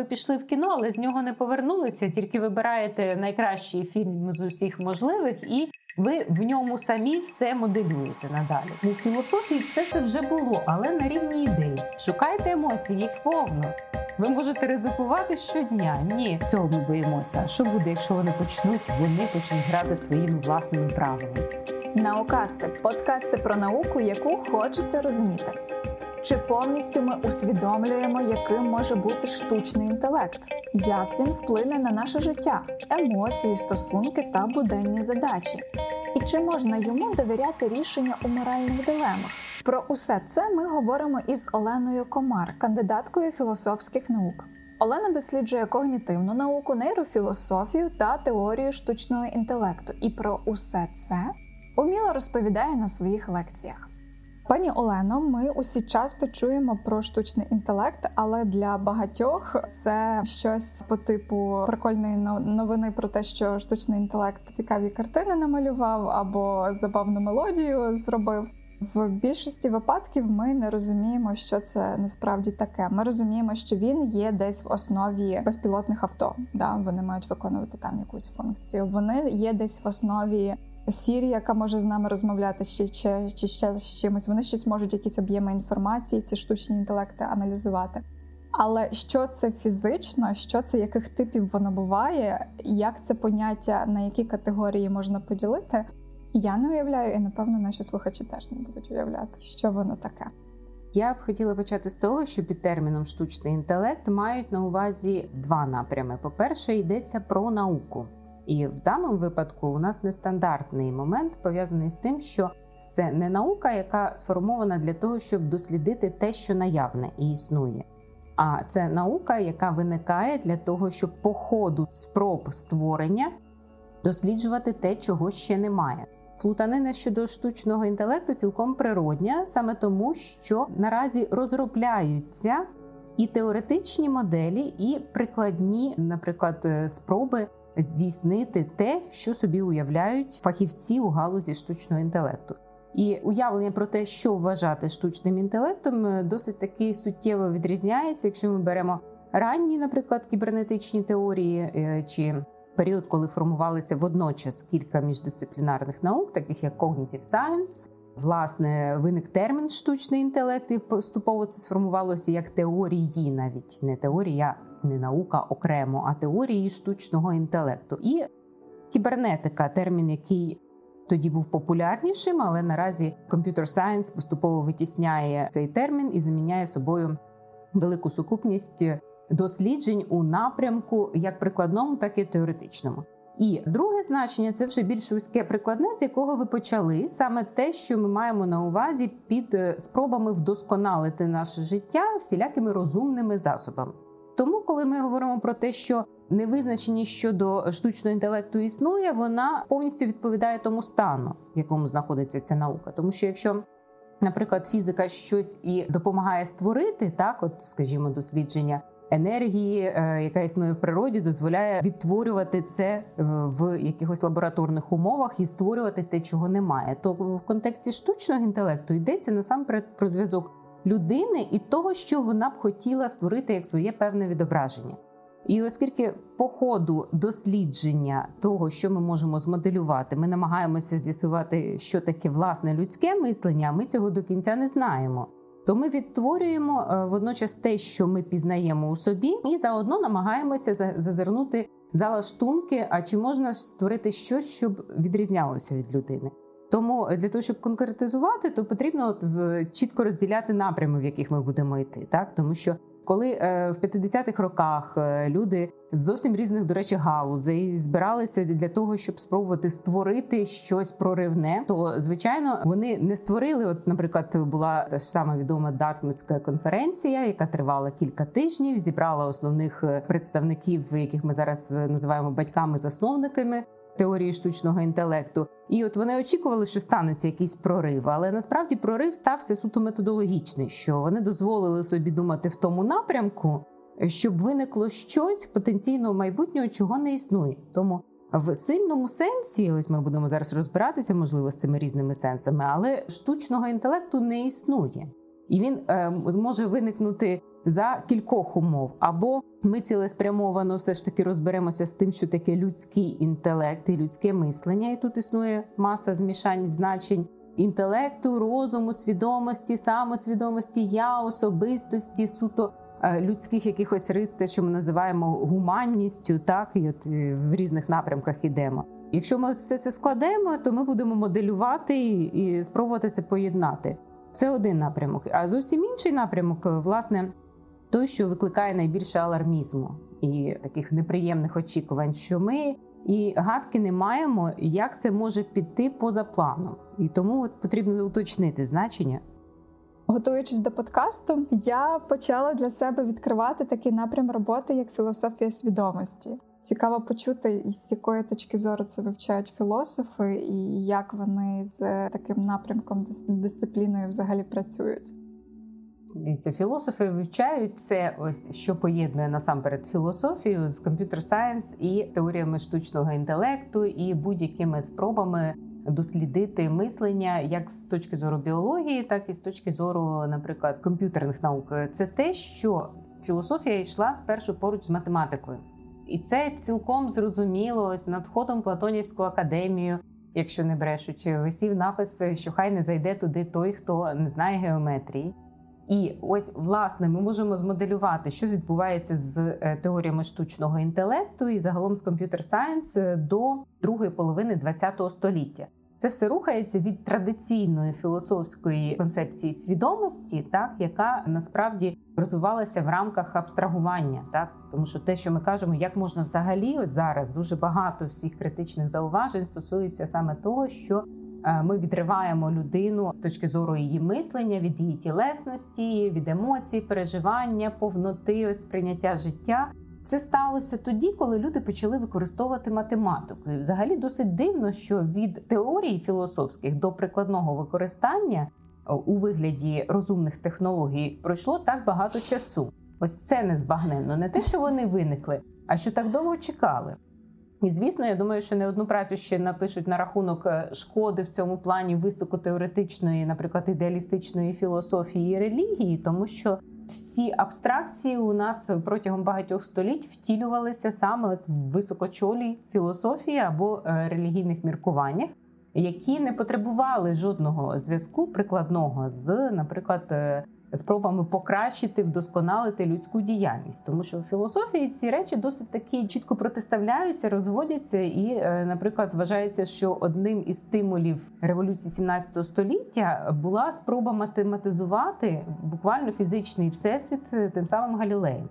ви пішли в кіно, але з нього не повернулися. Тільки вибираєте найкращий фільм з усіх можливих, і ви в ньому самі все моделюєте надалі. У філософії все це вже було, але на рівні ідей. Шукайте емоції, їх повно. Ви можете ризикувати щодня. Ні, цього ми боїмося. Що буде, якщо вони почнуть? Вони почнуть грати своїми власними правилами. Наукасти подкасти про науку, яку хочеться розуміти. Чи повністю ми усвідомлюємо, яким може бути штучний інтелект, як він вплине на наше життя, емоції, стосунки та буденні задачі? І чи можна йому довіряти рішення у моральних дилемах? Про усе це ми говоримо із Оленою Комар, кандидаткою філософських наук. Олена досліджує когнітивну науку, нейрофілософію та теорію штучного інтелекту. І про усе це уміло розповідає на своїх лекціях. Пані Олено, ми усі часто чуємо про штучний інтелект, але для багатьох це щось по типу прикольної новини про те, що штучний інтелект цікаві картини намалював або забавну мелодію зробив. В більшості випадків ми не розуміємо, що це насправді таке. Ми розуміємо, що він є десь в основі безпілотних авто. Да, Вони мають виконувати там якусь функцію. Вони є десь в основі Сірі, яка може з нами розмовляти ще чи, чи ще з чимось. Вони щось можуть, якісь об'єми інформації, ці штучні інтелекти аналізувати. Але що це фізично, що це яких типів воно буває, як це поняття, на які категорії можна поділити, я не уявляю, і напевно наші слухачі теж не будуть уявляти, що воно таке. Я б хотіла почати з того, що під терміном штучний інтелект мають на увазі два напрями. По перше, йдеться про науку. І в даному випадку у нас нестандартний момент пов'язаний з тим, що це не наука, яка сформована для того, щоб дослідити те, що наявне і існує. А це наука, яка виникає для того, щоб по ходу спроб створення досліджувати те, чого ще немає. Плутанина щодо штучного інтелекту цілком природня, саме тому, що наразі розробляються і теоретичні моделі, і прикладні, наприклад, спроби здійснити те, що собі уявляють фахівці у галузі штучного інтелекту. І уявлення про те, що вважати штучним інтелектом, е, досить таки суттєво відрізняється, якщо ми беремо ранні, наприклад, кібернетичні теорії е, чи період, коли формувалися водночас кілька міждисциплінарних наук, таких як Cognitive Science, Власне, виник термін штучний інтелект, і поступово це сформувалося як теорії, навіть не теорія, не наука окремо, а теорії штучного інтелекту. І кібернетика термін, який тоді був популярнішим, але наразі Computer Science поступово витісняє цей термін і заміняє собою велику сукупність досліджень у напрямку як прикладному, так і теоретичному. І друге значення це вже більш вузьке прикладне, з якого ви почали саме те, що ми маємо на увазі під спробами вдосконалити наше життя всілякими розумними засобами. Тому, коли ми говоримо про те, що невизначеність щодо штучного інтелекту існує, вона повністю відповідає тому стану, в якому знаходиться ця наука. Тому що якщо Наприклад, фізика щось і допомагає створити так, от скажімо, дослідження енергії, е, яка існує в природі, дозволяє відтворювати це е, в якихось лабораторних умовах і створювати те, чого немає. То в контексті штучного інтелекту йдеться насамперед про зв'язок людини і того, що вона б хотіла створити як своє певне відображення. І оскільки по ходу дослідження того, що ми можемо змоделювати, ми намагаємося з'ясувати, що таке власне людське мислення, ми цього до кінця не знаємо. То ми відтворюємо е, водночас те, що ми пізнаємо у собі, і заодно намагаємося зазирнути за лаштунки, а чи можна створити щось, щоб відрізнялося від людини. Тому для того, щоб конкретизувати, то потрібно от чітко розділяти напрями, в яких ми будемо йти, так тому що коли е, в 50-х роках е, люди з зовсім різних, до речі, галузей збиралися для того, щоб спробувати створити щось проривне, то звичайно вони не створили. От, наприклад, була та ж сама відома Дартмутська конференція, яка тривала кілька тижнів, зібрала основних е, представників, яких ми зараз називаємо батьками-засновниками теорії штучного інтелекту. І от вони очікували, що станеться якийсь прорив, але насправді прорив стався суто методологічний, що вони дозволили собі думати в тому напрямку, щоб виникло щось потенційно майбутнього, чого не існує. Тому в сильному сенсі, ось ми будемо зараз розбиратися, можливо, з цими різними сенсами, але штучного інтелекту не існує. І він е, зможе виникнути за кількох умов. Або ми цілеспрямовано все ж таки розберемося з тим, що таке людський інтелект і людське мислення, і тут існує маса змішань значень. Інтелекту, розуму, свідомості, самосвідомості, я особистості, суто е, людських якихось рис, те, що ми називаємо гуманністю, так і от е, в різних напрямках ідемо. Якщо ми все це складемо, то ми будемо моделювати і спробувати це поєднати. Це один напрямок. А зовсім інший напрямок, власне, той, що викликає найбільше алармізму і таких неприємних очікувань, що ми і гадки не маємо, як це може піти поза планом, і тому от потрібно уточнити значення. Готуючись до подкасту, я почала для себе відкривати такий напрям роботи, як філософія свідомості. Цікаво почути, з якої точки зору це вивчають філософи, і як вони з таким напрямком дисципліною взагалі працюють. Дивіться, філософи вивчають це, ось що поєднує насамперед філософію з комп'ютер сайенс і теоріями штучного інтелекту, і будь-якими спробами дослідити мислення як з точки зору біології, так і з точки зору, наприклад, комп'ютерних наук. Це те, що філософія йшла спершу поруч з математикою, і це цілком зрозуміло ось над входом Платонівську академію. Якщо не брешуть, висів напис, що хай не зайде туди той, хто не знає геометрії. І ось власне ми можемо змоделювати, що відбувається з е, теоріями штучного інтелекту і загалом з комп'ютер сайенс до другої половини ХХ століття. Це все рухається від традиційної філософської концепції свідомості, так яка насправді розвивалася в рамках абстрагування, так тому що те, що ми кажемо, як можна взагалі, от зараз дуже багато всіх критичних зауважень стосується саме того, що Е, ми відриваємо людину з точки зору її мислення, від її тілесності, від емоцій, переживання, повноти, от сприйняття життя. Це сталося тоді, коли люди почали використовувати математику. І Взагалі досить дивно, що від теорій філософських до прикладного використання е, у вигляді розумних технологій пройшло так багато часу. Ось це незбагненно. Не те, що вони виникли, а що так довго чекали. І звісно, я думаю, що не одну працю ще напишуть на рахунок е, шкоди в цьому плані високотеоретичної, наприклад, ідеалістичної філософії і релігії, тому що всі абстракції у нас протягом багатьох століть втілювалися саме в високочолій філософії або е, релігійних міркуваннях, які не потребували жодного зв'язку прикладного з, наприклад, е, спробами покращити, вдосконалити людську діяльність, тому що в філософії ці речі досить такі чітко протиставляються, розводяться, і, е, наприклад, вважається, що одним із стимулів революції 17 століття була спроба математизувати буквально фізичний всесвіт е, тим самим Галілеєм.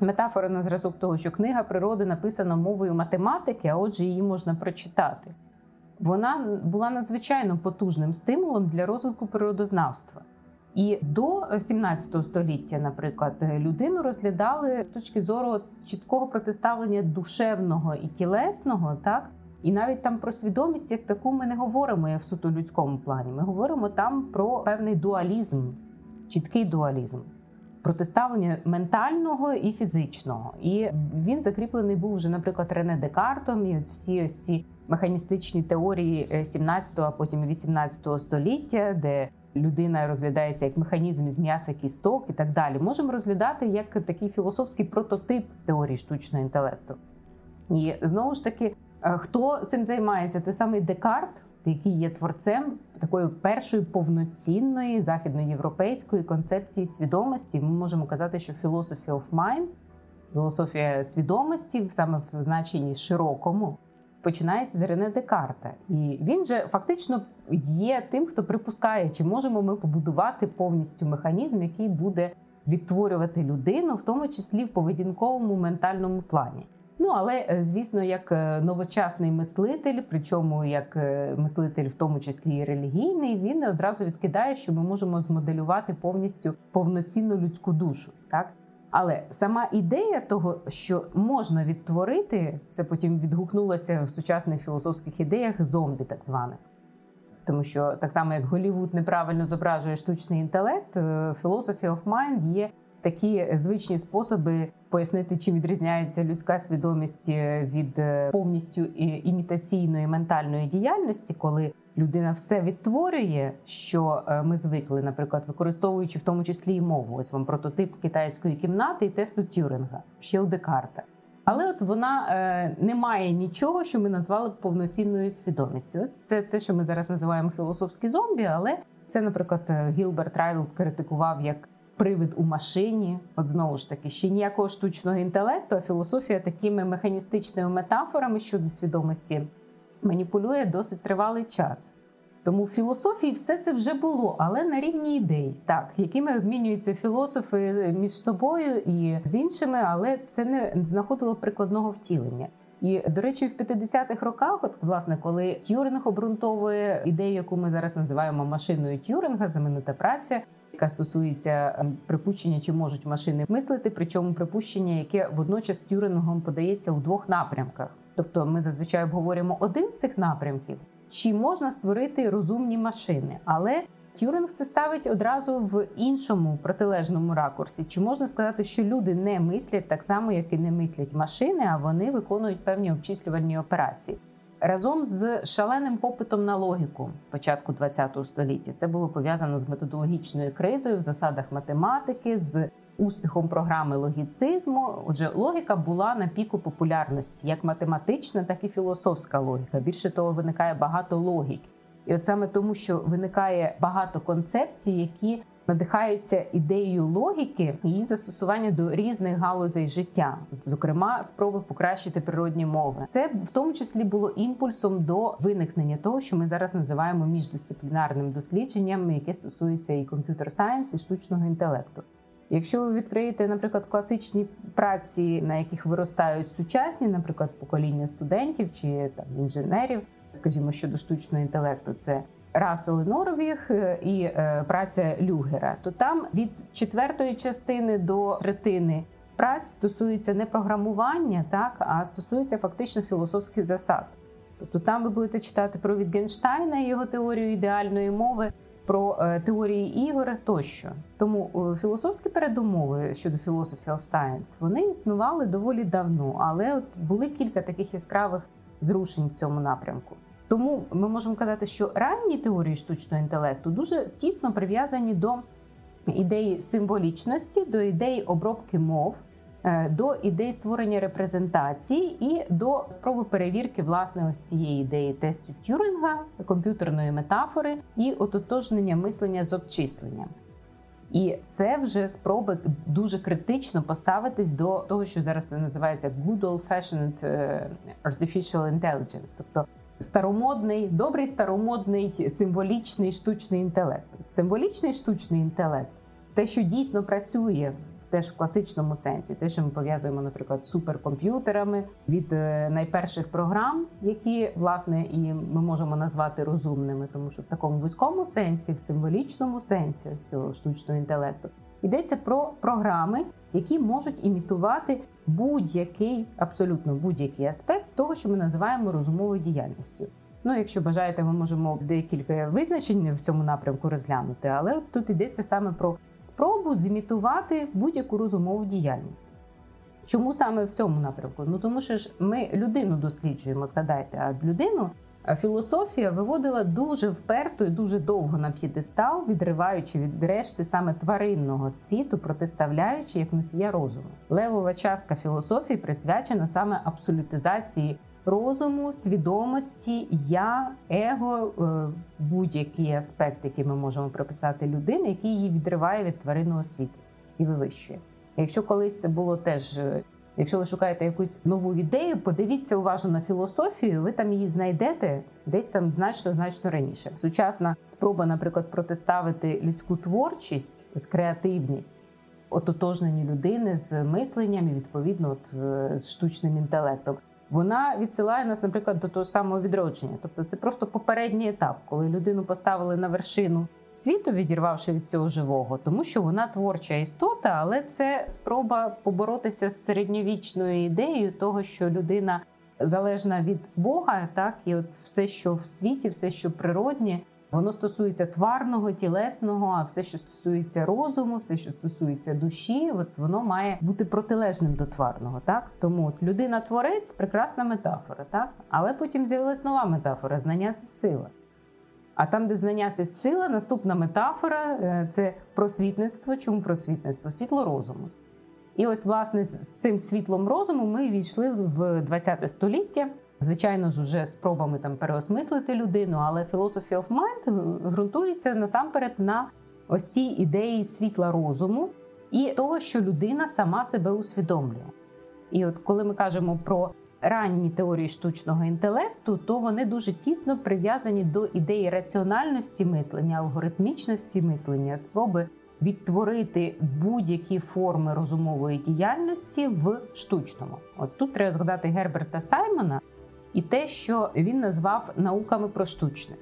Метафора на зразок того, що книга природи написана мовою математики, а отже, її можна прочитати. Вона була надзвичайно потужним стимулом для розвитку природознавства. І до 17 століття, наприклад, людину розглядали з точки зору чіткого протиставлення душевного і тілесного, так і навіть там про свідомість як таку ми не говоримо в суто людському плані. Ми говоримо там про певний дуалізм, чіткий дуалізм. Протиставлення ментального і фізичного, і він закріплений був вже, наприклад, Рене Декартом. І всі ось ці механістичні теорії 17, а потім 18 століття, де людина розглядається як механізм з м'яса кісток і так далі. Можемо розглядати як такий філософський прототип теорії штучного інтелекту. І знову ж таки, е, хто цим займається? Той самий Декарт, який є творцем такої першої повноцінної західноєвропейської концепції свідомості. Ми можемо казати, що philosophy of mind, філософія свідомості саме в значенні широкому починається з Рене Декарта, і він же фактично є тим, хто припускає, чи можемо ми побудувати повністю механізм, який буде відтворювати людину, в тому числі в поведінковому ментальному плані. Ну але е, звісно, як е, новочасний мислитель, причому як е, мислитель, в тому числі і релігійний, він одразу відкидає, що ми можемо змоделювати повністю повноцінну людську душу, так. Але сама ідея того, що можна відтворити, це потім відгукнулося в сучасних філософських ідеях зомбі, так званих. Тому що так само, як Голівуд неправильно зображує штучний інтелект, е, Philosophy of Mind є такі звичні способи пояснити, чим відрізняється людська свідомість е, від е, повністю імітаційної ментальної діяльності, коли людина все відтворює, що е, ми звикли, наприклад, використовуючи в тому числі і мову. Ось вам прототип китайської кімнати і тесту Тюринга, ще у Декарта. Але от вона е, не має нічого, що ми назвали б повноцінною свідомістю. Ось це те, що ми зараз називаємо філософські зомбі. Але це, наприклад, е, Гілберт Райл критикував як привид у машині. От знову ж таки, ще ніякого штучного інтелекту, а філософія такими механістичними метафорами щодо свідомості маніпулює досить тривалий час. Тому в філософії все це вже було, але на рівні ідей, так якими обмінюються філософи між собою і з іншими, але це не знаходило прикладного втілення. І до речі, в 50-х роках, от власне, коли Тюринг обґрунтовує ідею, яку ми зараз називаємо машиною Тюринга, заминута праця, яка стосується ем, припущення, чи можуть машини мислити, причому припущення, яке водночас Тюрингом подається у двох напрямках. Тобто, ми зазвичай обговорюємо один з цих напрямків чи можна створити розумні машини, але Тюринг це ставить одразу в іншому протилежному ракурсі. Чи можна сказати, що люди не мислять так само, як і не мислять машини, а вони виконують певні обчислювальні операції? Разом з шаленим попитом на логіку початку ХХ століття це було пов'язано з методологічною кризою в засадах математики, з успіхом програми логіцизму. Отже, логіка була на піку популярності, як математична, так і філософська логіка. Більше того, виникає багато логік. І от саме тому, що виникає багато концепцій, які надихаються ідеєю логіки і її застосування до різних галузей життя, зокрема, спроби покращити природні мови. Це в тому числі було імпульсом до виникнення того, що ми зараз називаємо міждисциплінарним дослідженням, яке стосується і computer science, і штучного інтелекту. Якщо ви відкриєте, наприклад, класичні праці, на яких виростають сучасні, наприклад, покоління студентів чи там інженерів, скажімо, щодо штучного інтелекту, це Рассел і Норвіг е, і е, праця Люгера, то там від четвертої частини до третини праць стосується не програмування, так а стосується фактично філософських засад. Тобто там ви будете читати про Вітгенштайна і його теорію ідеальної мови про е, теорії ігор тощо. Тому е, філософські передумови щодо Philosophy of Science вони існували доволі давно, але от були кілька таких яскравих зрушень в цьому напрямку. Тому ми можемо казати, що ранні теорії штучного інтелекту дуже тісно прив'язані до ідеї символічності, до ідеї обробки мов. Е, до ідей створення репрезентації і до спроби перевірки власне ось цієї ідеї тесту Тюринга, комп'ютерної метафори і ототожнення мислення з обчисленням. І це вже спроби дуже критично поставитись до того, що зараз це називається good old-fashioned е, artificial intelligence, тобто старомодний, добрий старомодний символічний штучний інтелект. Символічний штучний інтелект, те, що дійсно працює теж в класичному сенсі, те, що ми пов'язуємо, наприклад, з суперкомп'ютерами від е, найперших програм, які власне і ми можемо назвати розумними, тому що в такому вузькому сенсі, в символічному сенсі ось цього штучного інтелекту, йдеться про програми, які можуть імітувати будь-який, абсолютно будь-який аспект того, що ми називаємо розумовою діяльністю. Ну, якщо бажаєте, ми можемо декілька визначень в цьому напрямку розглянути, але тут йдеться саме про спробу зімітувати будь-яку розумову діяльність. Чому саме в цьому напрямку? Ну тому що ж ми людину досліджуємо, згадайте, а людину філософія виводила дуже вперто і дуже довго на п'єдестал, відриваючи від решти саме тваринного світу, протиставляючи як носія розуму. Левова частка філософії присвячена саме абсолютизації розуму, свідомості, я, его, е, будь-який аспект, який ми можемо приписати людини, який її відриває від тваринного світу і вивищує. Якщо колись це було теж. Е, якщо ви шукаєте якусь нову ідею, подивіться уважно на філософію, ви там її знайдете десь там значно значно раніше. Сучасна спроба, наприклад, протиставити людську творчість, ось креативність, ототожнені людини з мисленням і відповідно от, е, з штучним інтелектом вона відсилає нас, наприклад, до того самого відродження. Тобто, це просто попередній етап, коли людину поставили на вершину світу, відірвавши від цього живого, тому що вона творча істота, але це спроба поборотися з середньовічною ідеєю того, що людина залежна від Бога, так і от все, що в світі, все, що природнє. Воно стосується тварного, тілесного, а все, що стосується розуму, все, що стосується душі, от воно має бути протилежним до тварного. Так тому от людина-творець прекрасна метафора, так але потім з'явилась нова метафора знання це сила. А там, де знання це сила, наступна метафора е, це просвітництво. Чому просвітництво? Світло розуму. І от, власне, з цим світлом розуму ми війшли в 20 століття. Звичайно ж, вже спробами там переосмислити людину, але Philosophy of Mind ґрунтується насамперед на ось цій ідеї світла розуму і того, що людина сама себе усвідомлює. І от коли ми кажемо про ранні теорії штучного інтелекту, то вони дуже тісно прив'язані до ідеї раціональності мислення, алгоритмічності мислення, спроби відтворити будь-які форми розумової діяльності в штучному. От тут треба згадати Герберта Саймона і те, що він назвав науками про штучне.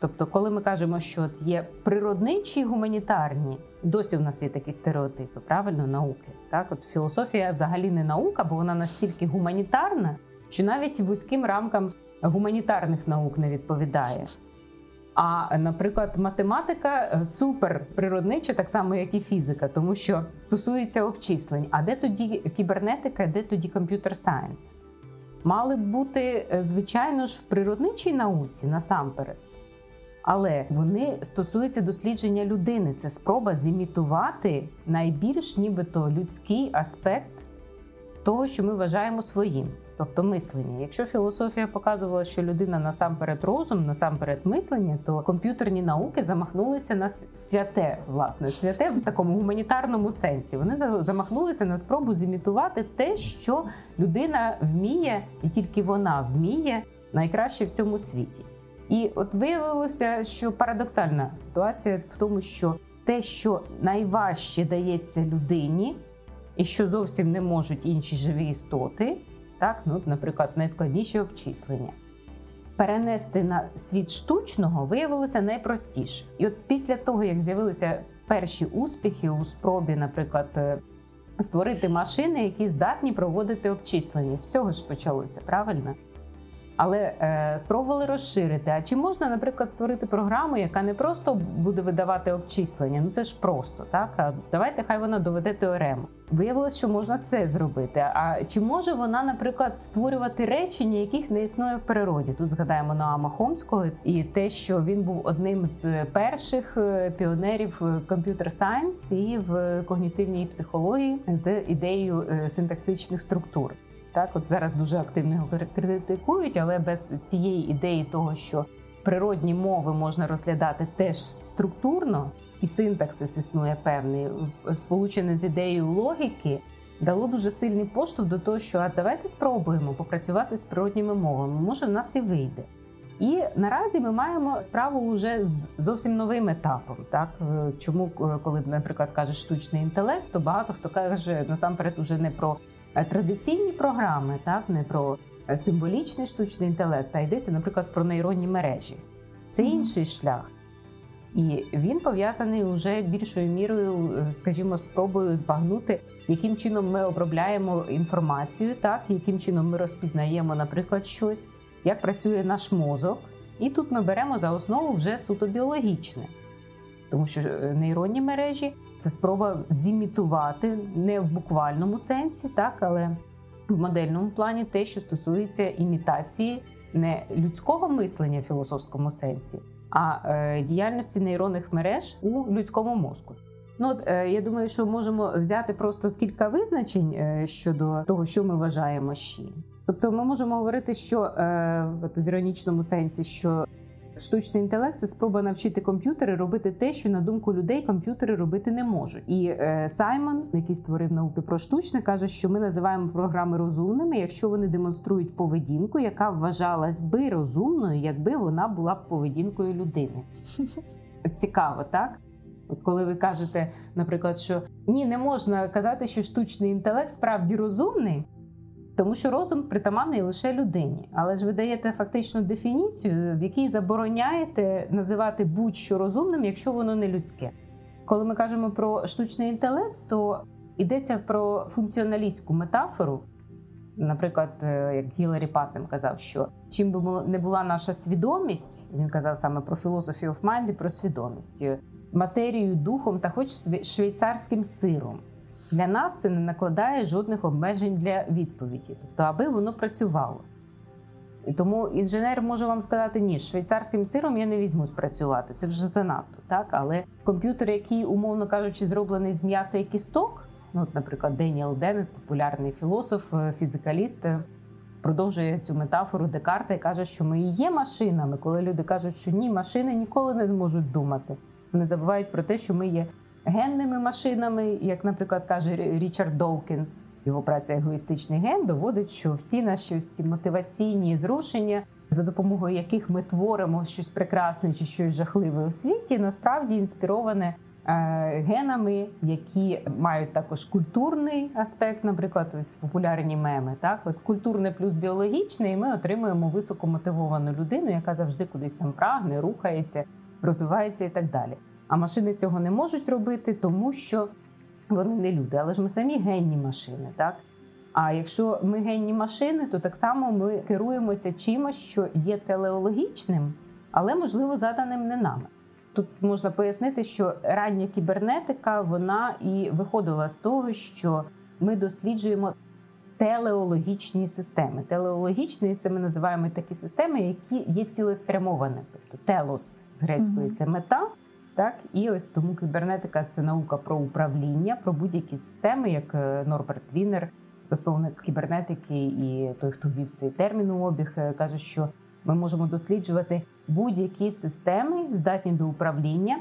Тобто, коли ми кажемо, що от є природничі гуманітарні, досі в нас є такі стереотипи, правильно, науки. Так, от філософія взагалі не наука, бо вона настільки гуманітарна, що навіть вузьким рамкам гуманітарних наук не відповідає. А, наприклад, математика е, супер природнича, так само, як і фізика, тому що стосується обчислень. А де тоді кібернетика, де тоді computer science? Мали б бути, е, звичайно ж, в природничій науці насамперед. Але вони стосуються дослідження людини. Це спроба зімітувати найбільш нібито людський аспект того, що ми вважаємо своїм тобто мислення. Якщо філософія показувала, що людина насамперед розум, насамперед мислення, то комп'ютерні науки замахнулися на святе, власне, святе в такому гуманітарному сенсі. Вони замахнулися на спробу зімітувати те, що людина вміє, і тільки вона вміє найкраще в цьому світі. І от виявилося, що парадоксальна ситуація в тому, що те, що найважче дається людині, і що зовсім не можуть інші живі істоти, так, ну, наприклад, найскладніші обчислення. Перенести на світ штучного виявилося найпростіше. І от після того, як з'явилися перші успіхи у спробі, наприклад, е, створити машини, які здатні проводити обчислення, з цього ж почалося правильно. Але е, спробували розширити. А чи можна, наприклад, створити програму, яка не просто буде видавати обчислення? Ну це ж просто так. А давайте хай вона доведе теорему. Виявилось, що можна це зробити. А чи може вона, наприклад, створювати речення, яких не існує в природі? Тут згадаємо Ноама Хомського і те, що він був одним з перших е, піонерів комп'ютер сайенс і в когнітивній психології з ідеєю е, синтаксичних структур. Так, от зараз дуже активно його критикують, але без цієї ідеї того, що природні мови можна розглядати теж структурно, і синтаксис існує певний, сполучений з ідеєю логіки, дало дуже сильний поштовх до того, що а давайте спробуємо попрацювати з природніми мовами. Може, в нас і вийде. І наразі ми маємо справу вже з зовсім новим етапом. Так чому, коли, наприклад, каже штучний інтелект, то багато хто каже насамперед уже не про Е, традиційні програми, так не про е, символічний штучний інтелект, а йдеться, наприклад, про нейронні мережі. Це інший шлях. І він пов'язаний вже більшою мірою, е, скажімо, спробою збагнути, яким чином ми обробляємо інформацію, так яким чином ми розпізнаємо, наприклад, щось, як працює наш мозок. І тут ми беремо за основу вже суто біологічне, тому що нейронні мережі це спроба зімітувати не в буквальному сенсі, так але в модельному плані те, що стосується імітації не людського мислення в філософському сенсі, а е, діяльності нейронних мереж у людському мозку. Ну от е, я думаю, що можемо взяти просто кілька визначень е, щодо того, що ми вважаємо щі. Тобто, ми можемо говорити, що е, в іронічному сенсі, що Штучний інтелект це спроба навчити комп'ютери робити те, що на думку людей комп'ютери робити не можуть. І е, Саймон, який створив науки про штучне, каже, що ми називаємо програми розумними, якщо вони демонструють поведінку, яка вважалась би розумною, якби вона була б поведінкою людини. Цікаво, так? Коли ви кажете, наприклад, що ні, не можна казати, що штучний інтелект справді розумний. Тому що розум притаманний лише людині, але ж ви даєте фактично дефініцію, в якій забороняєте називати будь-що розумним, якщо воно не людське. Коли ми кажемо про штучний інтелект, то йдеться про функціоналістську метафору. Наприклад, е, як Гіларі Паттем казав, що чим би не була наша свідомість, він казав саме про philosophy of mind про свідомість матерією, духом та хоч швейцарським сиром. Для нас це не накладає жодних обмежень для відповіді, тобто, аби воно працювало. І тому інженер може вам сказати, ні, з швейцарським сиром я не візьму спрацювати. Це вже занадто, так але комп'ютер, який, умовно кажучи, зроблений з м'яса і кісток. Ну, от, наприклад, Деніел Деннет, популярний філософ, е, фізикаліст, е, продовжує цю метафору Декарта і каже, що ми і є машинами, коли люди кажуть, що ні, машини ніколи не зможуть думати. Вони забувають про те, що ми є генними машинами, як, наприклад, каже Річард Доукінс. Його праця егоїстичний ген доводить, що всі наші ось ці мотиваційні зрушення, за допомогою яких ми творимо щось прекрасне чи щось жахливе у світі, насправді інспіроване е, генами, які мають також культурний аспект, наприклад, ось популярні меми. Так, от культурне плюс біологічне, і ми отримуємо високомотивовану людину, яка завжди кудись там прагне, рухається, розвивається і так далі. А машини цього не можуть робити, тому що вони не люди, але ж ми самі генні машини, так? А якщо ми генні машини, то так само ми керуємося чимось, що є телеологічним, але можливо заданим не нами. Тут можна пояснити, що рання кібернетика вона і виходила з того, що ми досліджуємо телеологічні системи. Телеологічні це ми називаємо такі системи, які є цілеспрямовані. Тобто телос з грецької це мета. Так і ось тому кібернетика це наука про управління, про будь-які системи, як е, Норберт Вінер, засновник кібернетики, і той, хто ввів цей термін у обіг, е, каже, що ми можемо досліджувати будь-які системи, здатні до управління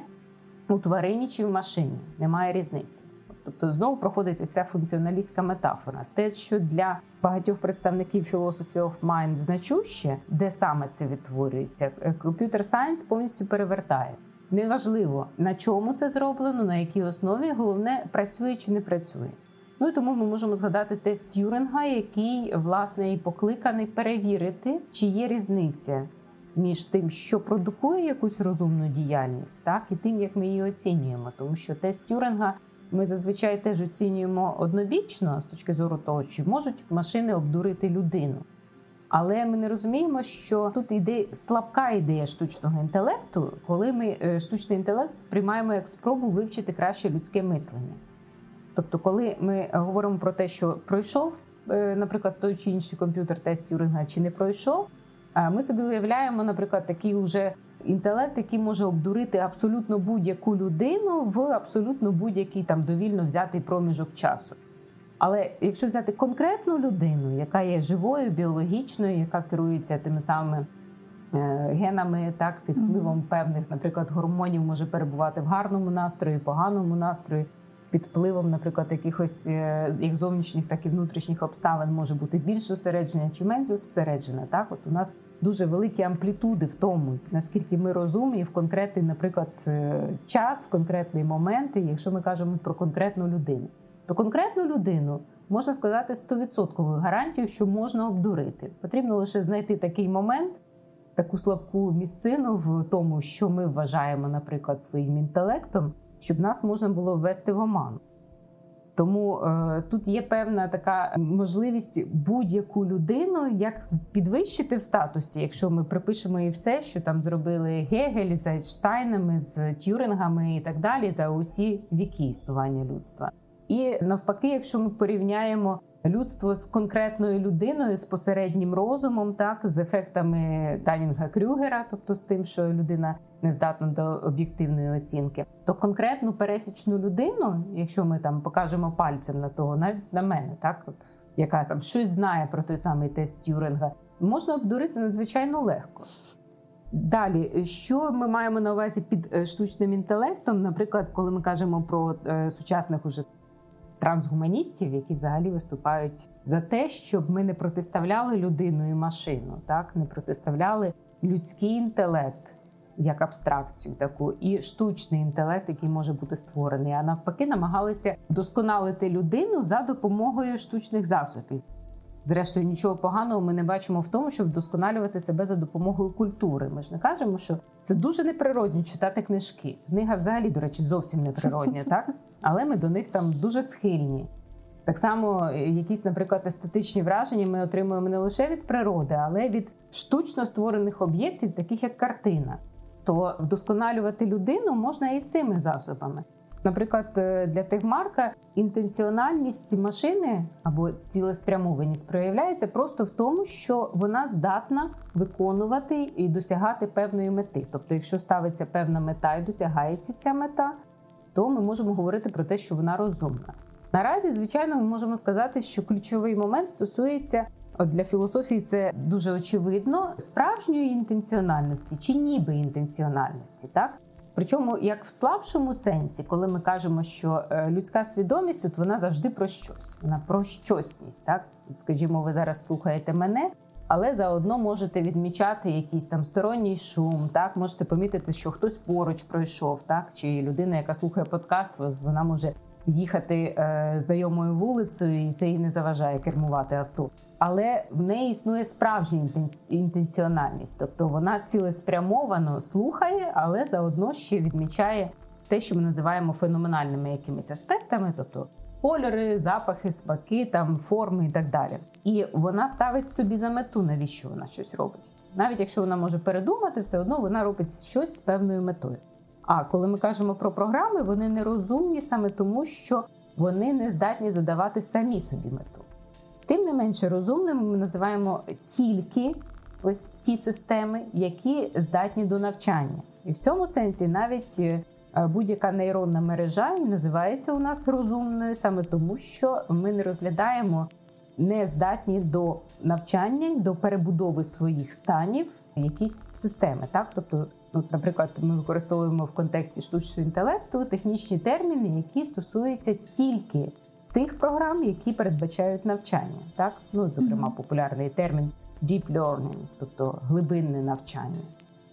у тварині чи в машині. Немає різниці. Тобто знову проходить ось ця функціоналістська метафора. Те, що для багатьох представників Philosophy of Mind значуще, де саме це відтворюється, computer science повністю перевертає. Неважливо на чому це зроблено, на якій основі головне працює чи не працює. Ну і тому ми можемо згадати тест Тюринга, який власне і покликаний перевірити, чи є різниця між тим, що продукує якусь розумну діяльність, так і тим, як ми її оцінюємо. Тому що тест Тюринга ми зазвичай теж оцінюємо однобічно з точки зору того, чи можуть машини обдурити людину. Але ми не розуміємо, що тут іде слабка ідея штучного інтелекту, коли ми е, штучний інтелект сприймаємо як спробу вивчити краще людське мислення. Тобто, коли ми говоримо про те, що пройшов, е, наприклад, той чи інший комп'ютер тест Тюринга чи не пройшов, ми собі уявляємо, наприклад, такий уже інтелект, який може обдурити абсолютно будь-яку людину в абсолютно будь-який там довільно взятий проміжок часу. Але якщо взяти конкретну людину, яка є живою, біологічною, яка керується тими самими е, генами, так під впливом певних, наприклад, гормонів може перебувати в гарному настрої, поганому настрої, під впливом, наприклад, якихось е, як зовнішніх, так і внутрішніх обставин може бути більш зосередження чи менш зосереджена. Так, от у нас дуже великі амплітуди в тому, наскільки ми розумні в конкретний, наприклад, е, час, в конкретний момент, якщо ми кажемо про конкретну людину то конкретну людину можна сказати 100% гарантію, що можна обдурити. Потрібно лише знайти такий момент, таку слабку місцину в тому, що ми вважаємо, наприклад, своїм інтелектом, щоб нас можна було ввести в оману. Тому е, тут є певна така можливість будь-яку людину як підвищити в статусі, якщо ми припишемо і все, що там зробили Гегель з Ейнштейнами, з Тюрингами і так далі, за усі віки існування людства. І навпаки, якщо ми порівняємо людство з конкретною людиною, з посереднім розумом, так з ефектами Данінга Крюгера, тобто з тим, що людина не здатна до об'єктивної оцінки, то конкретну пересічну людину, якщо ми там покажемо пальцем на того, навіть на мене, так от яка там щось знає про той самий тест Тюринга, можна обдурити надзвичайно легко. Далі, що ми маємо на увазі під е, штучним інтелектом, наприклад, коли ми кажемо про е, сучасних уже трансгуманістів, які взагалі виступають за те, щоб ми не протиставляли людину і машину, так не протиставляли людський інтелект як абстракцію, таку і штучний інтелект, який може бути створений, а навпаки, намагалися вдосконалити людину за допомогою штучних засобів. Зрештою, нічого поганого ми не бачимо в тому, щоб вдосконалювати себе за допомогою культури. Ми ж не кажемо, що це дуже неприродно читати книжки. Книга, взагалі, до речі, зовсім неприродня, так але ми до них там дуже схильні. Так само, е, якісь, наприклад, естетичні враження ми отримуємо не лише від природи, але від штучно створених об'єктів, таких як картина. То вдосконалювати людину можна і цими засобами. Наприклад, е, для Тегмарка інтенціональність машини або цілеспрямованість проявляється просто в тому, що вона здатна виконувати і досягати певної мети. Тобто, якщо ставиться певна мета і досягається ця мета, то ми можемо говорити про те, що вона розумна. Наразі, звичайно, ми можемо сказати, що ключовий момент стосується от для філософії, це дуже очевидно справжньої інтенціональності чи ніби інтенціональності, так. Причому як в слабшому сенсі, коли ми кажемо, що е, людська свідомість от вона завжди про щось, вона про щосність. Так, скажімо, ви зараз слухаєте мене, але заодно можете відмічати якийсь там сторонній шум. Так, можете помітити, що хтось поруч пройшов, так чи людина, яка слухає подкаст, вона може їхати е, знайомою вулицею, і це їй не заважає кермувати авто. Але в неї існує справжня інтенціональність, тобто вона цілеспрямовано слухає, але заодно ще відмічає те, що ми називаємо феноменальними якимись аспектами, тобто кольори, запахи, смаки, там форми і так далі. І вона ставить собі за мету, навіщо вона щось робить. Навіть якщо вона може передумати, все одно вона робить щось з певною метою. А коли ми кажемо про програми, вони нерозумні саме тому, що вони не здатні задавати самі собі мету. Тим не менше розумними ми називаємо тільки ось ті системи, які здатні до навчання. І в цьому сенсі навіть е, будь-яка нейронна мережа і називається у нас розумною саме тому, що ми не розглядаємо не здатні до навчання, до перебудови своїх станів якісь системи. Так, тобто, ну, наприклад, ми використовуємо в контексті штучного інтелекту технічні терміни, які стосуються тільки тих програм, які передбачають навчання. Так, ну зокрема, популярний термін deep learning, тобто глибинне навчання.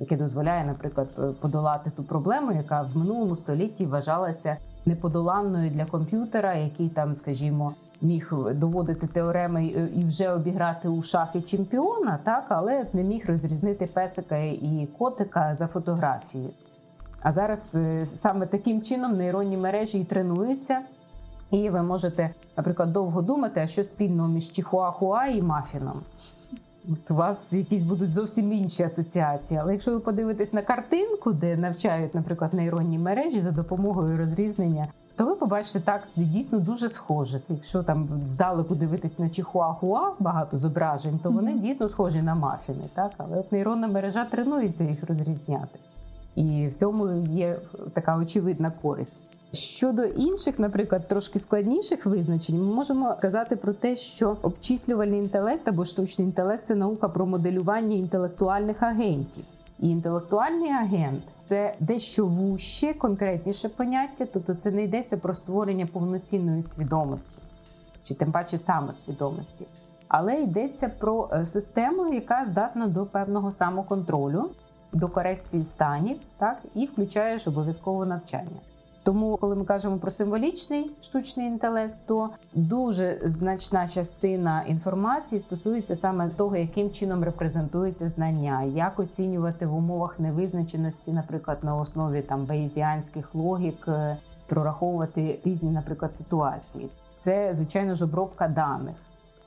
Яке дозволяє, наприклад, подолати ту проблему, яка в минулому столітті вважалася неподоланною для комп'ютера, який там, скажімо, міг доводити теореми і вже обіграти у шахи чемпіона, так але не міг розрізнити песика і котика за фотографією. А зараз е, саме таким чином нейронні мережі і тренуються, і ви можете, наприклад, довго думати, а що спільного між Чихуахуа і Мафіном. От У вас якісь будуть зовсім інші асоціації. Але якщо ви подивитесь на картинку, де навчають, наприклад, нейронні мережі за допомогою розрізнення то ви побачите так дійсно дуже схоже. Якщо там здалеку дивитись на чихуахуа багато зображень, то вони mm-hmm. дійсно схожі на мафіни. Так, але от нейронна мережа тренується їх розрізняти, і в цьому є така очевидна користь. Щодо інших, наприклад, трошки складніших визначень, ми можемо казати про те, що обчислювальний інтелект або штучний інтелект це наука про моделювання інтелектуальних агентів. І інтелектуальний агент це дещо вуще, конкретніше поняття, тобто це не йдеться про створення повноцінної свідомості, чи тим паче самосвідомості, але йдеться про е, систему, яка здатна до певного самоконтролю, до корекції станів, так і включає ж обов'язково навчання. Тому, коли ми кажемо про символічний штучний інтелект, то дуже значна частина інформації стосується саме того, яким чином репрезентується знання, як оцінювати в умовах невизначеності, наприклад, на основі там бейзіанських логік, е, прораховувати різні, наприклад, ситуації. Це звичайно ж обробка даних.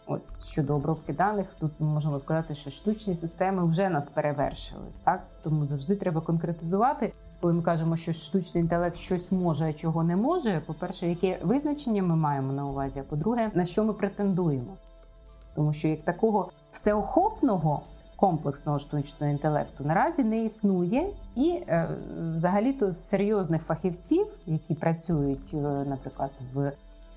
Ось щодо обробки даних, тут ми можемо сказати, що штучні системи вже нас перевершили, так тому завжди треба конкретизувати коли ми кажемо, що штучний інтелект щось може, а чого не може. По-перше, яке визначення ми маємо на увазі? А по-друге, на що ми претендуємо? Тому що як такого всеохопного комплексного штучного інтелекту наразі не існує, і е, взагалі-то з серйозних фахівців, які працюють, е, наприклад, в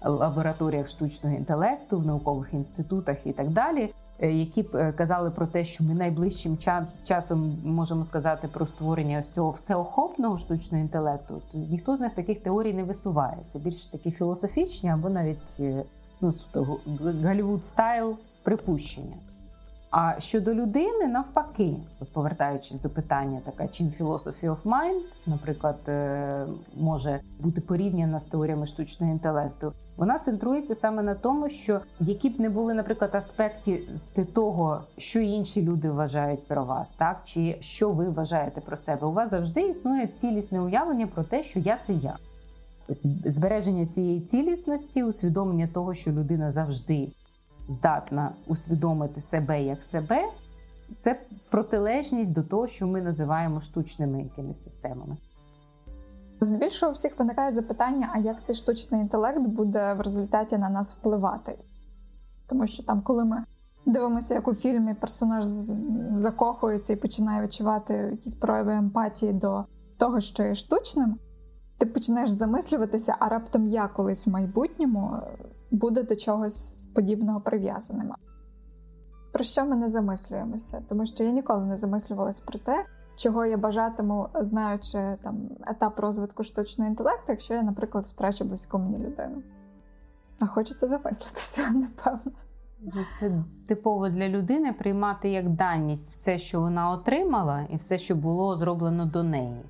лабораторіях штучного інтелекту, в наукових інститутах і так далі. Е, які б е, казали про те, що ми найближчим часом можемо сказати про створення ось цього всеохопного штучного інтелекту, то ніхто з них таких теорій не висуває. Це більш такі філософічні або навіть е, ну Голлівуд стайл припущення. А щодо людини, навпаки, от повертаючись до питання, така чим philosophy of mind, наприклад, е, може бути порівняна з теоріями штучного інтелекту, вона центрується саме на тому, що які б не були, наприклад, аспекти того, що інші люди вважають про вас, так чи що ви вважаєте про себе, у вас завжди існує цілісне уявлення про те, що я це я. Збереження цієї цілісності, усвідомлення того, що людина завжди здатна усвідомити себе як себе, це протилежність до того, що ми називаємо штучними якимись системами. Здебільшого всіх виникає запитання, а як цей штучний інтелект буде в результаті на нас впливати? Тому що там, коли ми дивимося, як у фільмі персонаж закохується і починає відчувати якісь прояви емпатії до того, що є штучним, ти починаєш замислюватися, а раптом я колись в майбутньому буду до чогось подібного прив'язаним. Про що ми не замислюємося? Тому що я ніколи не замислювалася про те, чого я бажатиму, знаючи там етап розвитку штучного інтелекту, якщо я, наприклад, втрачу близьку мені людину. А хочеться замислитися, напевно. Це типово для людини приймати як даність все, що вона отримала, і все, що було зроблено до неї.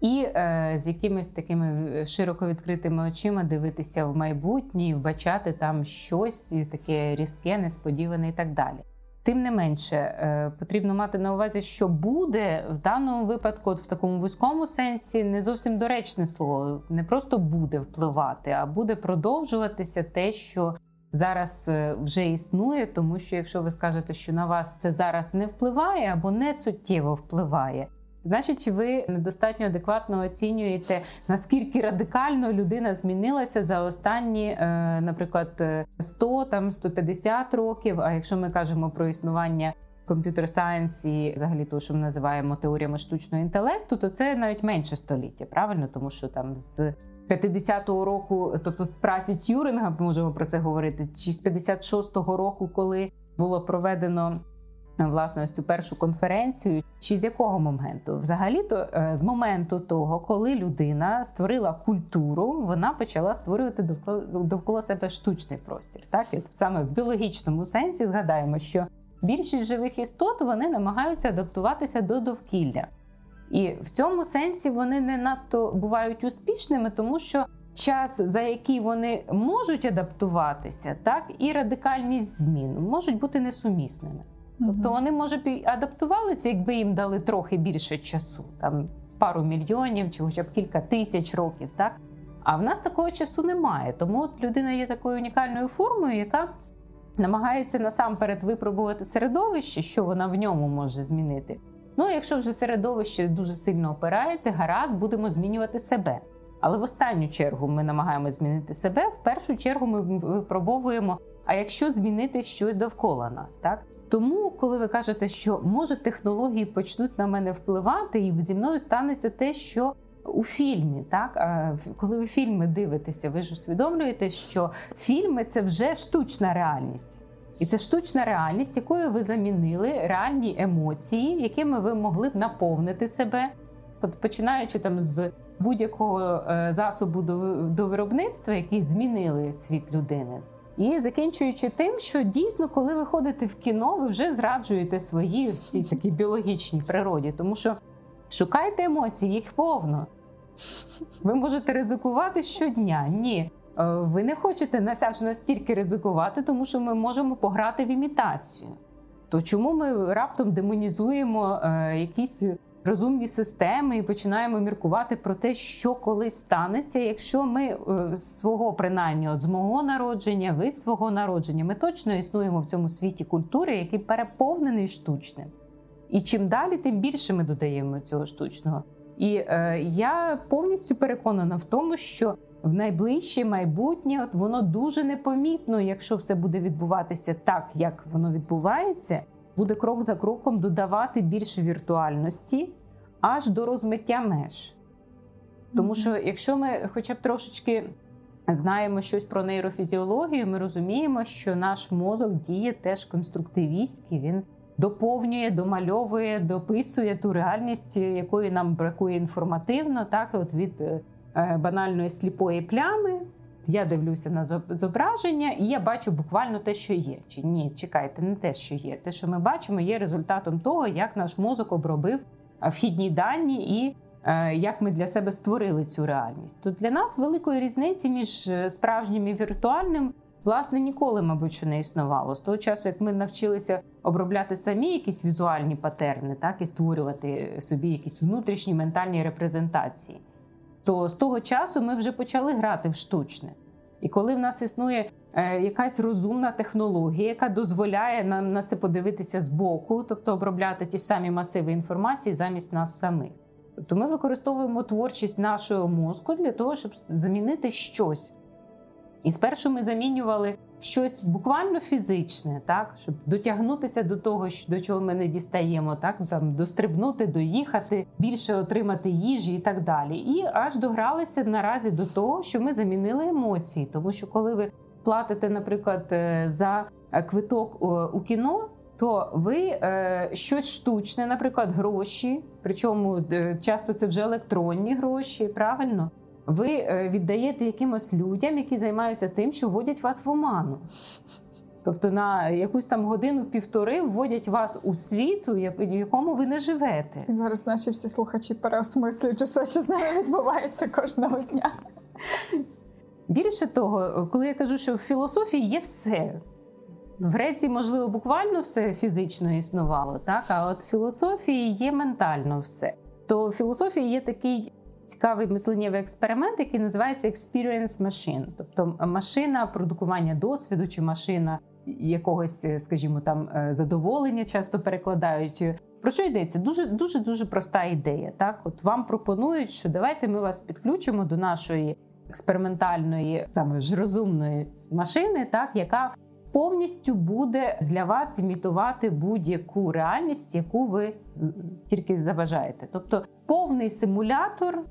І е, з якимись такими широко відкритими очима дивитися в майбутнє, вбачати там щось таке різке, несподіване і так далі. Тим не менше, е, потрібно мати на увазі, що буде в даному випадку, от в такому вузькому сенсі, не зовсім доречне слово, не просто буде впливати, а буде продовжуватися те, що зараз е, вже існує. Тому що якщо ви скажете, що на вас це зараз не впливає або не суттєво впливає. Значить, ви недостатньо адекватно оцінюєте, наскільки радикально людина змінилася за останні, е, наприклад, 100 там 150 років. А якщо ми кажемо про існування комп'ютер сайенс і взагалі того, що ми називаємо теоріями штучного інтелекту, то це навіть менше століття, правильно, тому що там з 50-го року, тобто з праці Тюринга, можемо про це говорити, чи з 56-го року, коли було проведено власне ось цю першу конференцію, чи з якого моменту? Взагалі-то е, з моменту того, коли людина створила культуру, вона почала створювати довкола, довкола себе штучний простір. Так і саме в біологічному сенсі згадаємо, що більшість живих істот вони намагаються адаптуватися до довкілля. І в цьому сенсі вони не надто бувають успішними, тому що час, за який вони можуть адаптуватися, так і радикальність змін можуть бути несумісними. Тобто вони може б адаптувалися, якби їм дали трохи більше часу, там пару мільйонів чи хоча б кілька тисяч років, так а в нас такого часу немає. Тому от людина є такою унікальною формою, яка намагається насамперед випробувати середовище, що вона в ньому може змінити. Ну, якщо вже середовище дуже сильно опирається, гаразд будемо змінювати себе. Але в останню чергу ми намагаємося змінити себе. В першу чергу ми випробовуємо. А якщо змінити щось довкола нас, так тому, коли ви кажете, що може технології почнуть на мене впливати, і зі мною станеться те, що у фільмі, так коли ви фільми дивитеся, ви ж усвідомлюєте, що фільми це вже штучна реальність. І це штучна реальність, якою ви замінили реальні емоції, якими ви могли б наповнити себе, починаючи там з будь-якого е, засобу до виробництва, які змінили світ людини. І закінчуючи тим, що дійсно, коли ви ходите в кіно, ви вже зраджуєте свої всі такі біологічній природі, тому що шукайте емоції, їх повно. Ви можете ризикувати щодня. Ні. Е, ви не хочете насяж настільки ризикувати, тому що ми можемо пограти в імітацію. То чому ми раптом демонізуємо е, якісь розумні системи і починаємо міркувати про те, що колись станеться, якщо ми е, свого принаймні от з мого народження, ви свого народження, ми точно існуємо в цьому світі культури, який переповнений штучним. І чим далі, тим більше ми додаємо цього штучного. І е, я повністю переконана в тому, що в найближче майбутнє от воно дуже непомітно, якщо все буде відбуватися так, як воно відбувається буде крок за кроком додавати більше віртуальності аж до розмиття меж. Тому що, якщо ми хоча б трошечки знаємо щось про нейрофізіологію, ми розуміємо, що наш мозок діє теж конструктивістськи, він доповнює, домальовує, дописує ту реальність, якої нам бракує інформативно, так от від е, банальної сліпої плями я дивлюся на зображення, і я бачу буквально те, що є. Чи ні, чекайте, не те, що є. Те, що ми бачимо, є результатом того, як наш мозок обробив вхідні дані і е, як ми для себе створили цю реальність. Тут для нас великої різниці між е, справжнім і віртуальним. Власне, ніколи, мабуть, що не існувало. З того часу, як ми навчилися обробляти самі якісь візуальні патерни, так і створювати собі якісь внутрішні ментальні репрезентації то з того часу ми вже почали грати в штучне. І коли в нас існує е, якась розумна технологія, яка дозволяє нам на це подивитися збоку, тобто обробляти ті самі масиви інформації замість нас самих. Тобто ми використовуємо творчість нашого мозку для того, щоб замінити щось. І спершу ми замінювали щось буквально фізичне, так щоб дотягнутися до того, до чого ми не дістаємо, так там дострибнути, доїхати, більше отримати їжі і так далі. І аж догралися наразі до того, що ми замінили емоції, тому що коли ви платите, наприклад, е, за квиток у кіно. То ви е, щось штучне, наприклад, гроші, причому е, часто це вже електронні гроші, правильно ви е, віддаєте якимось людям, які займаються тим, що вводять вас в оману. Тобто на якусь там годину-півтори вводять вас у світ, у якому ви не живете. І зараз наші всі слухачі переосмислюють все, що з нами відбувається кожного дня. Більше того, коли я кажу, що в філософії є все. В Греції, можливо, буквально все фізично існувало, так а от в філософії є ментально все. То в філософії є такий цікавий мисленнєвий експеримент, який називається Experience Machine, тобто машина продукування досвіду чи машина якогось, е, скажімо, там е, задоволення, часто перекладають. Про що йдеться? Дуже дуже дуже проста ідея. Так, от вам пропонують, що давайте ми вас підключимо до нашої експериментальної, саме ж розумної машини, так яка повністю буде для вас імітувати будь-яку реальність, яку ви тільки забажаєте. Тобто повний симулятор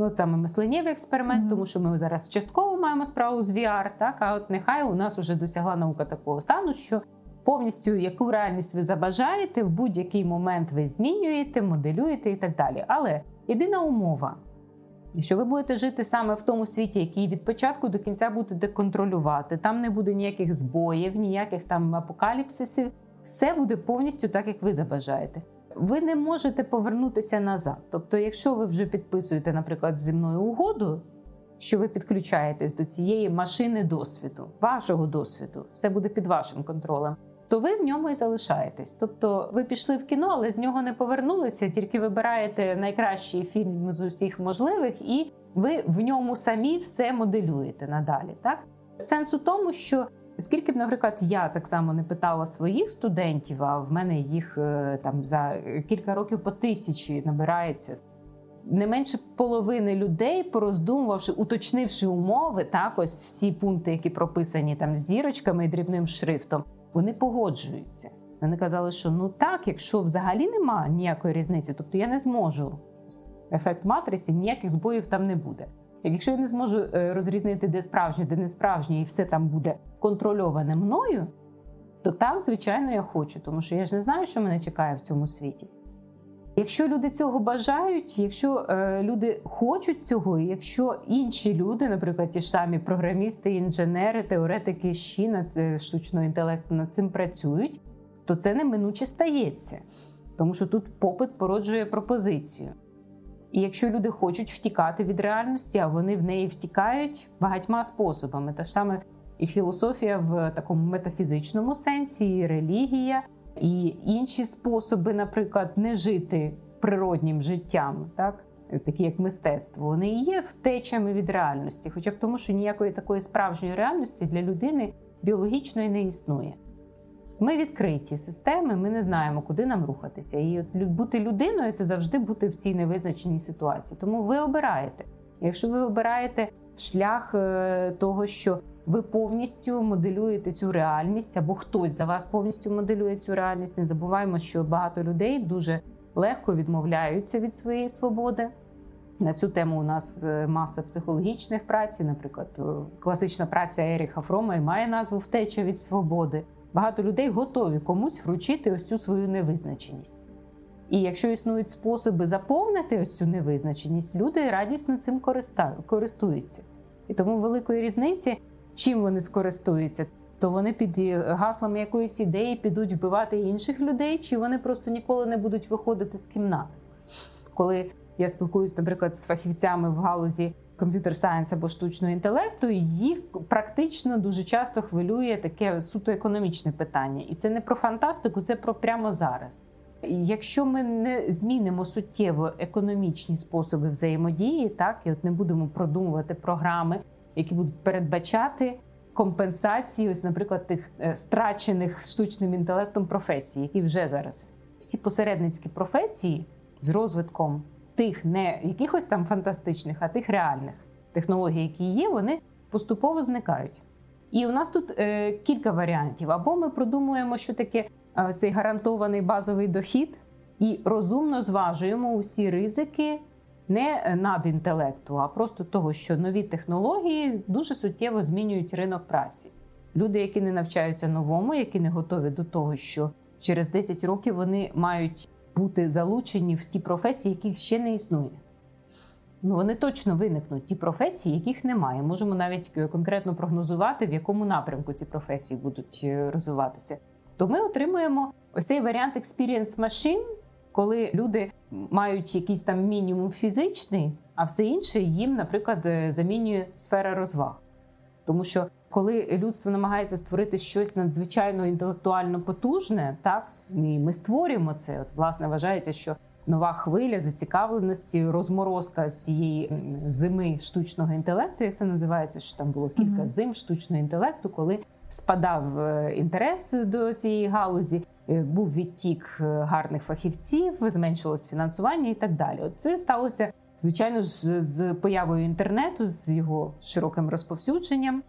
Ну, саме мисленнєвий експеримент, mm-hmm. тому що ми зараз частково маємо справу з VR, так а от нехай у нас вже досягла наука такого стану, що повністю яку реальність ви забажаєте, в будь-який момент ви змінюєте, моделюєте і так далі. Але єдина умова, що ви будете жити саме в тому світі, який від початку до кінця будете контролювати, там не буде ніяких збоїв, ніяких там апокаліпсисів, все буде повністю так, як ви забажаєте ви не можете повернутися назад. Тобто, якщо ви вже підписуєте, наприклад, зі мною угоду, що ви підключаєтесь до цієї машини досвіду, вашого досвіду, все буде під вашим контролем. То ви в ньому і залишаєтесь. Тобто ви пішли в кіно, але з нього не повернулися, тільки вибираєте найкращий фільм з усіх можливих, і ви в ньому самі все моделюєте надалі. Так сенс у тому, що Скільки б, наприклад, я так само не питала своїх студентів, а в мене їх е, там за кілька років по тисячі набирається. Не менше половини людей, пороздумувавши, уточнивши умови, так ось всі пункти, які прописані там зірочками і дрібним шрифтом, вони погоджуються. Вони казали, що ну так, якщо взагалі нема ніякої різниці, тобто я не зможу ефект матриці, ніяких збоїв там не буде. Якщо я не зможу е, розрізнити, де справжнє, де не справжнє, і все там буде контрольоване мною, то так, звичайно, я хочу, тому що я ж не знаю, що мене чекає в цьому світі. Якщо люди цього бажають, якщо е, люди хочуть цього, і якщо інші люди, наприклад, ті ж самі програмісти, інженери, теоретики щі над е, штучного інтелекту над цим працюють, то це неминуче стається, тому що тут попит породжує пропозицію. І якщо люди хочуть втікати від реальності, а вони в неї втікають багатьма способами, та ж саме і філософія в такому метафізичному сенсі, і релігія, і інші способи, наприклад, не жити природнім життям, так? Такі як мистецтво, вони і є втечами від реальності, хоча б тому, що ніякої такої справжньої реальності для людини біологічної не існує. Ми відкриті системи, ми не знаємо, куди нам рухатися. І бути людиною це завжди бути в цій невизначеній ситуації. Тому ви обираєте. Якщо ви обираєте шлях е, того, що ви повністю моделюєте цю реальність, або хтось за вас повністю моделює цю реальність, не забуваємо, що багато людей дуже легко відмовляються від своєї свободи. На цю тему у нас е, маса психологічних праць, наприклад, е, класична праця Еріха Фрома і має назву Втеча від свободи багато людей готові комусь вручити ось цю свою невизначеність. І якщо існують способи заповнити ось цю невизначеність, люди радісно цим користуються. І тому великої різниці, чим вони скористуються, то вони під гаслами якоїсь ідеї підуть вбивати інших людей, чи вони просто ніколи не будуть виходити з кімнати. Коли я спілкуюся, наприклад, з фахівцями в галузі комп'ютер сайенс або штучного інтелекту, їх практично дуже часто хвилює таке суто економічне питання, і це не про фантастику, це про прямо зараз. Якщо ми не змінимо суттєво економічні способи взаємодії, так і от не будемо продумувати програми, які будуть передбачати компенсації, ось, наприклад, тих е, страчених штучним інтелектом професій, які вже зараз всі посередницькі професії з розвитком тих не якихось там фантастичних, а тих реальних технологій, які є, вони поступово зникають. І у нас тут е, кілька варіантів. Або ми продумуємо, що таке е, цей гарантований базовий дохід, і розумно зважуємо усі ризики не над інтелекту, а просто того, що нові технології дуже суттєво змінюють ринок праці. Люди, які не навчаються новому, які не готові до того, що через 10 років вони мають бути залучені в ті професії, яких ще не існує. Ну, вони точно виникнуть ті професії, яких немає. Можемо навіть е, конкретно прогнозувати, в якому напрямку ці професії будуть е, розвиватися. То ми отримуємо ось цей варіант experience machine, коли люди мають якийсь там мінімум фізичний, а все інше їм, наприклад, е, замінює сфера розваг. Тому що коли людство намагається створити щось надзвичайно інтелектуально потужне, так і ми створюємо це. От власне вважається, що нова хвиля зацікавленості, розморозка з цієї зими штучного інтелекту, як це називається, що там було кілька mm-hmm. зим штучного інтелекту, коли спадав е, інтерес до цієї галузі, е, був відтік е, гарних фахівців, зменшилось фінансування і так далі. От це сталося звичайно ж з появою інтернету, з його широким розповсюдженням,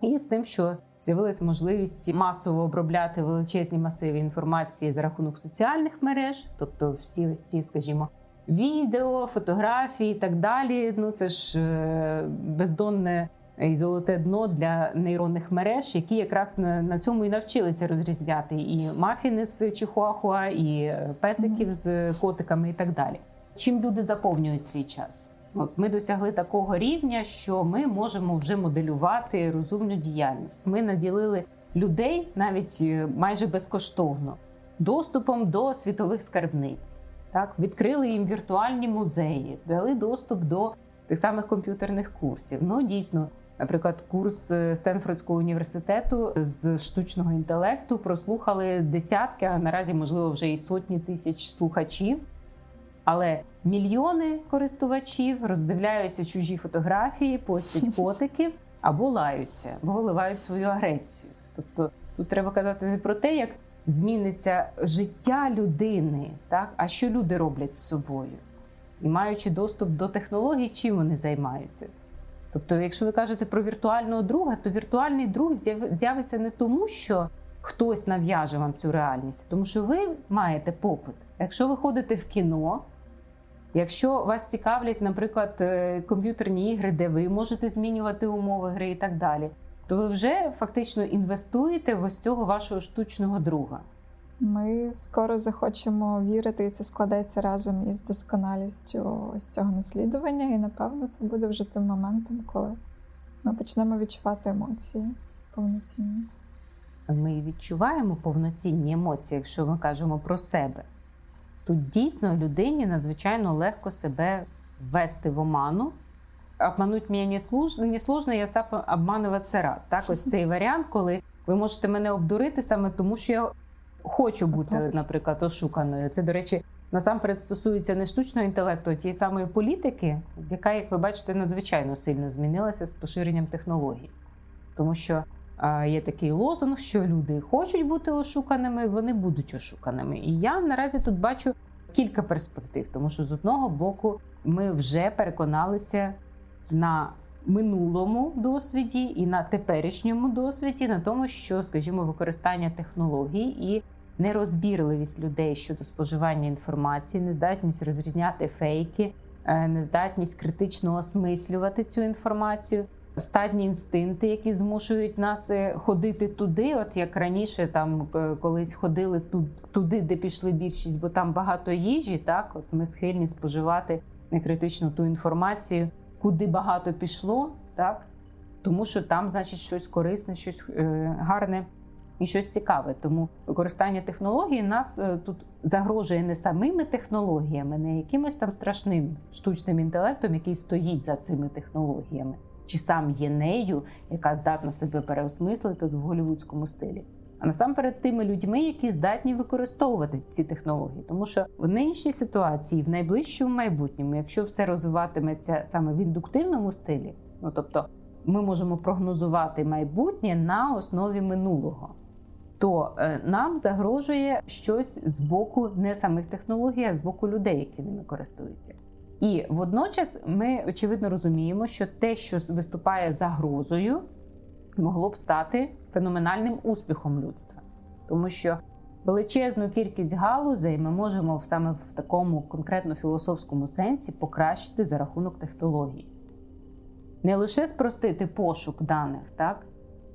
і з тим, що з'явилася можливість масово обробляти величезні масиви інформації за рахунок соціальних мереж, тобто всі ось ці, скажімо, відео, фотографії і так далі. Ну це ж е, бездонне і золоте дно для нейронних мереж, які якраз на, на цьому і навчилися розрізняти і мафіни з Чихуахуа, і песиків з котиками, і так далі. Чим люди заповнюють свій час? От ми досягли такого рівня, що ми можемо вже моделювати розумну діяльність. Ми наділили людей навіть е, майже безкоштовно доступом до світових скарбниць. Так, відкрили їм віртуальні музеї, дали доступ до тих самих комп'ютерних курсів. Ну дійсно, наприклад, курс е, Стенфордського університету з штучного інтелекту прослухали десятки, а наразі можливо вже і сотні тисяч слухачів. Але мільйони користувачів роздивляються чужі фотографії, постять котиків або лаються, або виливають свою агресію. Тобто тут треба казати не про те, як зміниться життя людини, так а що люди роблять з собою, і маючи доступ до технологій, чим вони займаються. Тобто, якщо ви кажете про віртуального друга, то віртуальний друг з'явиться не тому, що хтось нав'яже вам цю реальність, тому що ви маєте попит. Якщо ви ходите в кіно, Якщо вас цікавлять, наприклад, е, комп'ютерні ігри, де ви можете змінювати умови гри і так далі, то ви вже фактично інвестуєте в ось цього вашого штучного друга. Ми скоро захочемо вірити, і це складається разом із досконалістю ось цього наслідування, і напевно це буде вже тим моментом, коли ми почнемо відчувати емоції повноцінні. Ми відчуваємо повноцінні емоції, якщо ми кажемо про себе. Тут дійсно людині надзвичайно легко себе ввести в оману. Обмануть мене не сложно, не сложно, я сам обмануватися рад. Так, ось цей варіант, коли ви можете мене обдурити саме тому, що я хочу бути, наприклад, ошуканою. Це, до речі, насамперед стосується не штучного інтелекту, а тієї самої політики, яка, як ви бачите, надзвичайно сильно змінилася з поширенням технологій. Тому що Є такий лозунг, що люди хочуть бути ошуканими, вони будуть ошуканими. І я наразі тут бачу кілька перспектив, тому що з одного боку ми вже переконалися на минулому досвіді і на теперішньому досвіді, на тому, що, скажімо, використання технологій і нерозбірливість людей щодо споживання інформації, нездатність розрізняти фейки, е, нездатність критично осмислювати цю інформацію стадні інстинкти, які змушують нас е, ходити туди, от як раніше, там е, колись ходили туди, де пішли більшість, бо там багато їжі. Так, от ми схильні споживати некритично ту інформацію, куди багато пішло, так тому що там, значить, щось корисне, щось е, гарне. І щось цікаве, тому використання технологій нас тут загрожує не самими технологіями, не якимось там страшним штучним інтелектом, який стоїть за цими технологіями, чи сам є нею, яка здатна себе переосмислити в голівудському стилі. А насамперед тими людьми, які здатні використовувати ці технології, тому що в нинішній ситуації, в найближчому майбутньому, якщо все розвиватиметься саме в індуктивному стилі, ну тобто ми можемо прогнозувати майбутнє на основі минулого. то е, нам загрожує щось з боку не самих технологій, а з боку людей, які ними користуються. І водночас ми очевидно розуміємо, що те, що виступає загрозою, могло б стати феноменальним успіхом людства, тому що величезну кількість галузей ми можемо саме в такому конкретно філософському сенсі покращити за рахунок технологій. Не лише спростити пошук даних, так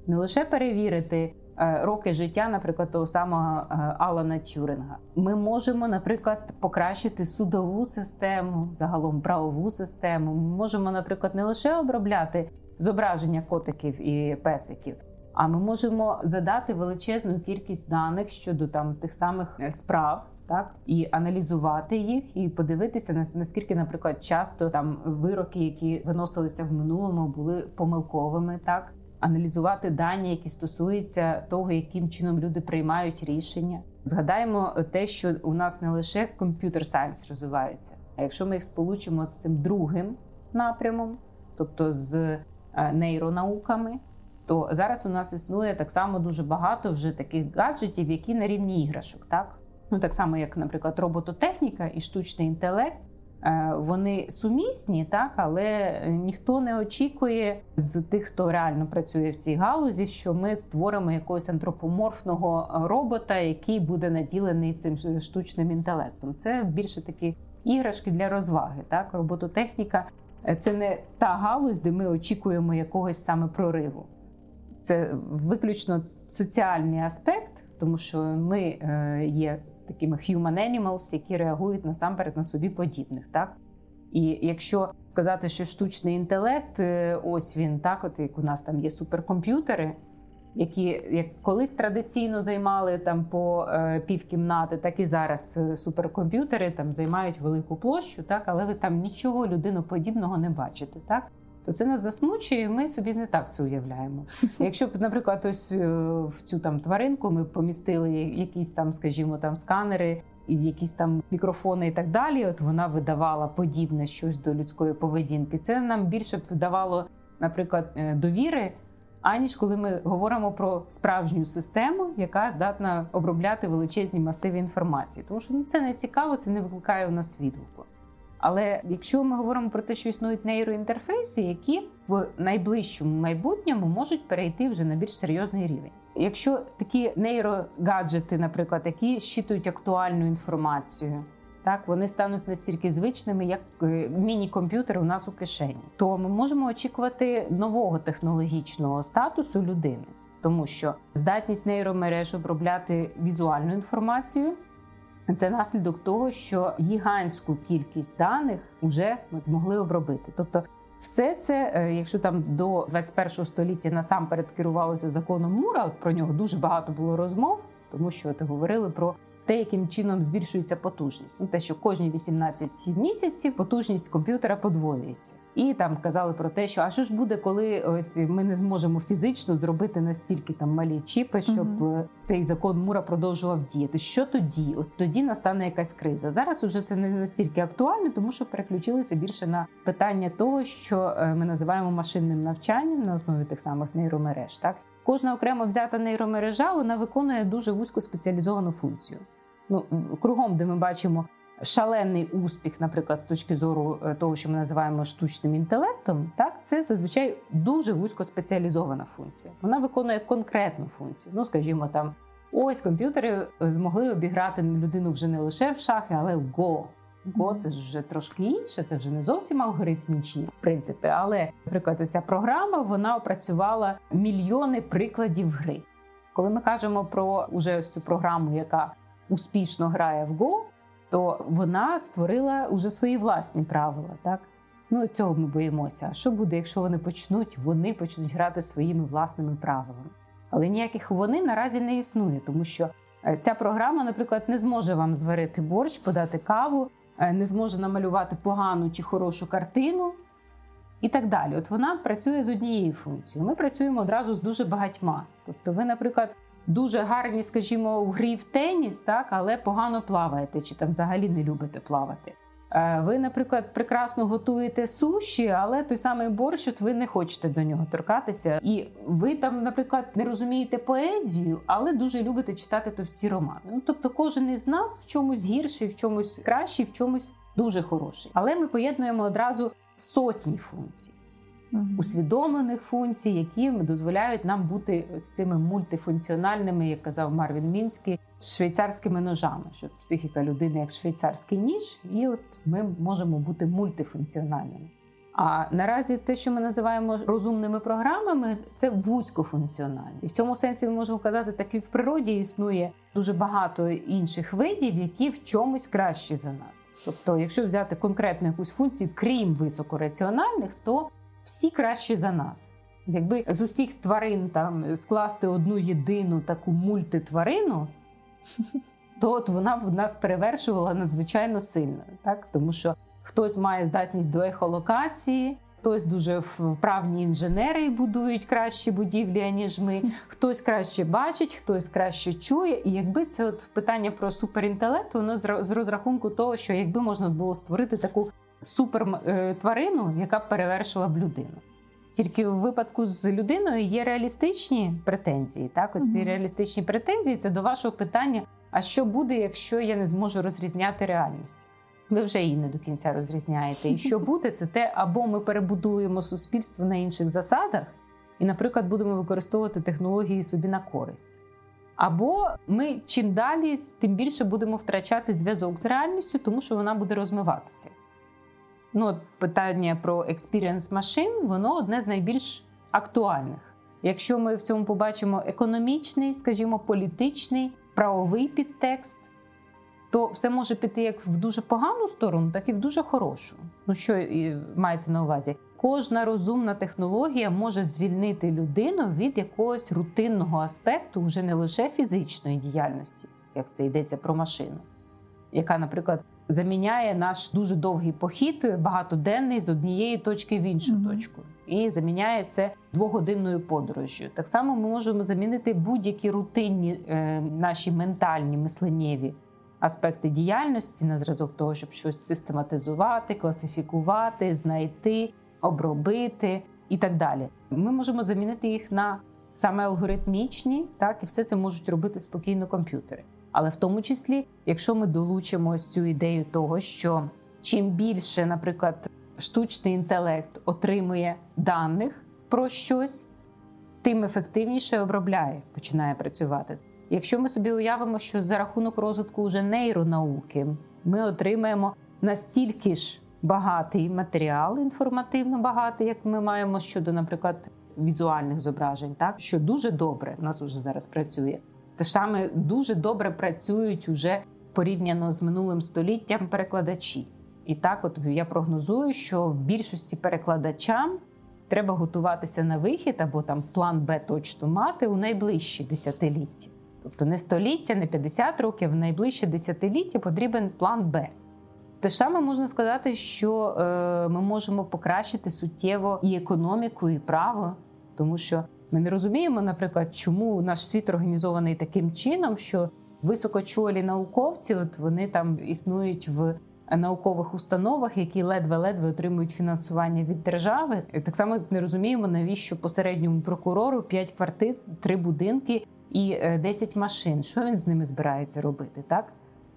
не лише перевірити роки життя, наприклад, того самого е, Алана Тюринга. Ми можемо, наприклад, покращити судову систему, загалом правову систему. Ми можемо, наприклад, не лише обробляти зображення котиків і песиків. А ми можемо задати величезну кількість даних щодо там тих самих е, справ, так і аналізувати їх, і подивитися наскільки, наприклад, часто там вироки, які виносилися в минулому, були помилковими, так аналізувати дані, які стосуються того, яким чином люди приймають рішення. Згадаємо те, що у нас не лише computer science розвивається, а якщо ми їх сполучимо з цим другим напрямом, тобто з е, нейронауками, то зараз у нас існує так само дуже багато вже таких гаджетів, які на рівні іграшок, так ну так само, як, наприклад, робототехніка і штучний інтелект. Е, вони сумісні, так але ніхто не очікує з тих, хто реально працює в цій галузі, що ми створимо якогось антропоморфного робота, який буде наділений цим штучним інтелектом. Це більше такі іграшки для розваги. Так, робототехніка це не та галузь, де ми очікуємо якогось саме прориву. Це виключно соціальний аспект, тому що ми е, є такими human animals, які реагують насамперед на собі подібних. Так? І якщо сказати, що штучний інтелект, е, ось він так, от як у нас там є суперкомп'ютери, які як колись традиційно займали там по е, півкімнати, так і зараз е, суперкомп'ютери там займають велику площу, так, але ви там нічого людиноподібного не бачите. так? То це нас засмучує, і ми собі не так це уявляємо. Якщо б, наприклад, ось е, в цю там тваринку ми помістили якісь там, скажімо, там сканери. І якісь там мікрофони і так далі, от вона видавала подібне щось до людської поведінки. Це нам більше б давало, наприклад, е, довіри, аніж коли ми говоримо про справжню систему, яка здатна обробляти величезні масиви інформації. Тому що ну, це не цікаво, це не викликає у нас відгуку. Але якщо ми говоримо про те, що існують нейроінтерфейси, які в найближчому майбутньому можуть перейти вже на більш серйозний рівень. Якщо такі нейрогаджети, наприклад, які щитують актуальну інформацію, так вони стануть настільки звичними, як е, міні-комп'ютер у нас у кишені, то ми можемо очікувати нового технологічного статусу людини, тому що здатність нейромереж обробляти візуальну інформацію. Це наслідок того, що гігантську кількість даних вже ми змогли обробити. Тобто, все це, е, якщо там до 21 століття насамперед керувалося законом Мура, от про нього дуже багато було розмов, тому що ти говорили про те, яким чином збільшується потужність. Ну те, що кожні 18 місяців потужність комп'ютера подвоюється. І там казали про те, що а що ж буде, коли ось ми не зможемо фізично зробити настільки там малі чіпи, щоб угу. цей закон Мура продовжував діяти. Що тоді? От тоді настане якась криза. Зараз уже це не настільки актуально, тому що переключилися більше на питання того, що е, ми називаємо машинним навчанням на основі тих самих нейромереж. Так кожна окремо взята нейромережа вона виконує дуже вузько спеціалізовану функцію. Ну кругом, де ми бачимо шалений успіх, наприклад, з точки зору е, того, що ми називаємо штучним інтелектом, так це зазвичай дуже вузькоспеціалізована функція. Вона виконує конкретну функцію. Ну, скажімо, там ось комп'ютери е, змогли обіграти людину вже не лише в шахи, але в Go. Go – це вже трошки інше, це вже не зовсім алгоритмічні принципи. Але, наприклад, ця програма вона опрацювала мільйони прикладів гри. Коли ми кажемо про уже ось цю програму, яка успішно грає в Go, то вона створила уже свої власні правила. Так ну цього ми боїмося. Що буде, якщо вони почнуть? Вони почнуть грати своїми власними правилами. Але ніяких вони наразі не існує, тому що е, ця програма, наприклад, не зможе вам зварити борщ, подати каву, е, не зможе намалювати погану чи хорошу картину. І так далі. От вона працює з однією функцією. Ми працюємо одразу з дуже багатьма. Тобто, ви, наприклад, дуже гарні, скажімо, у грі в теніс, так, але погано плаваєте, чи там взагалі не любите плавати. Е, ви, наприклад, прекрасно готуєте суші, але той самий борщ, от ви не хочете до нього торкатися. І ви там, наприклад, не розумієте поезію, але дуже любите читати товсті романи. Ну тобто, кожен із нас в чомусь гірший, в чомусь кращий, в чомусь дуже хороший. Але ми поєднуємо одразу сотні функцій. Усвідомлених функцій, які дозволяють нам бути з цими мультифункціональними, як казав Марвін Мінський, швейцарськими ножами. Що психіка людини як швейцарський ніж, і от ми можемо бути мультифункціональними. А наразі те, що ми називаємо розумними програмами, це вузькофункціональні. І в цьому сенсі ми можемо казати, так і в природі існує дуже багато інших видів, які в чомусь кращі за нас. Тобто, якщо взяти конкретну якусь функцію, крім високораціональних, то всі кращі за нас. Якби з усіх тварин там скласти одну єдину таку мультитварину, то от вона б нас перевершувала надзвичайно сильно, так тому що хтось має здатність до ехолокації, хтось дуже вправні інженери і будують кращі будівлі, ніж ми, хтось краще бачить, хтось краще чує. І якби це от питання про суперінтелект, воно з розрахунку того, що якби можна було створити таку супертварину, е, яка б перевершила б людину. Тільки в випадку з людиною є реалістичні претензії. Так, Оці угу. реалістичні претензії це до вашого питання: а що буде, якщо я не зможу розрізняти реальність? Ви вже її не до кінця розрізняєте. І що буде, це те, або ми перебудуємо суспільство на інших засадах, і, наприклад, будемо використовувати технології собі на користь. Або ми чим далі, тим більше будемо втрачати зв'язок з реальністю, тому що вона буде розмиватися. Ну, Питання про experience машин, воно одне з найбільш актуальних. Якщо ми в цьому побачимо економічний, скажімо, політичний, правовий підтекст, то все може піти як в дуже погану сторону, так і в дуже хорошу. Ну що мається на увазі? Кожна розумна технологія може звільнити людину від якогось рутинного аспекту, вже не лише фізичної діяльності, як це йдеться про машину, яка, наприклад, заміняє наш дуже довгий похід багатоденний з однієї точки в іншу mm-hmm. точку, і заміняє це двогодинною подорожжю. Так само ми можемо замінити будь-які рутинні е, наші ментальні мисленнєві аспекти діяльності на зразок того, щоб щось систематизувати, класифікувати, знайти, обробити і так далі. Ми можемо замінити їх на саме алгоритмічні, так і все це можуть робити спокійно комп'ютери. Але в тому числі, якщо ми долучимо ось цю ідею того, що чим більше, наприклад, штучний інтелект отримує даних про щось, тим ефективніше обробляє, починає працювати. Якщо ми собі уявимо, що за рахунок розвитку вже нейронауки ми отримаємо настільки ж багатий матеріал, інформативно багатий, як ми маємо щодо, наприклад, візуальних зображень, так що дуже добре у нас уже зараз працює. Те саме дуже добре працюють уже порівняно з минулим століттям перекладачі. І так, от я прогнозую, що в більшості перекладачам треба готуватися на вихід або там план Б точно мати у найближчі десятиліття. Тобто не століття, не 50 років, в найближче десятиліття потрібен план Б. Те саме можна сказати, що е, ми можемо покращити суттєво і економіку, і право, тому що ми не розуміємо, наприклад, чому наш світ організований таким чином, що високочолі науковці, от вони там існують в наукових установах, які ледве-ледве отримують фінансування від держави. Так само не розуміємо, навіщо посередньому прокурору 5 квартир, 3 будинки і 10 е, машин. Що він з ними збирається робити, так?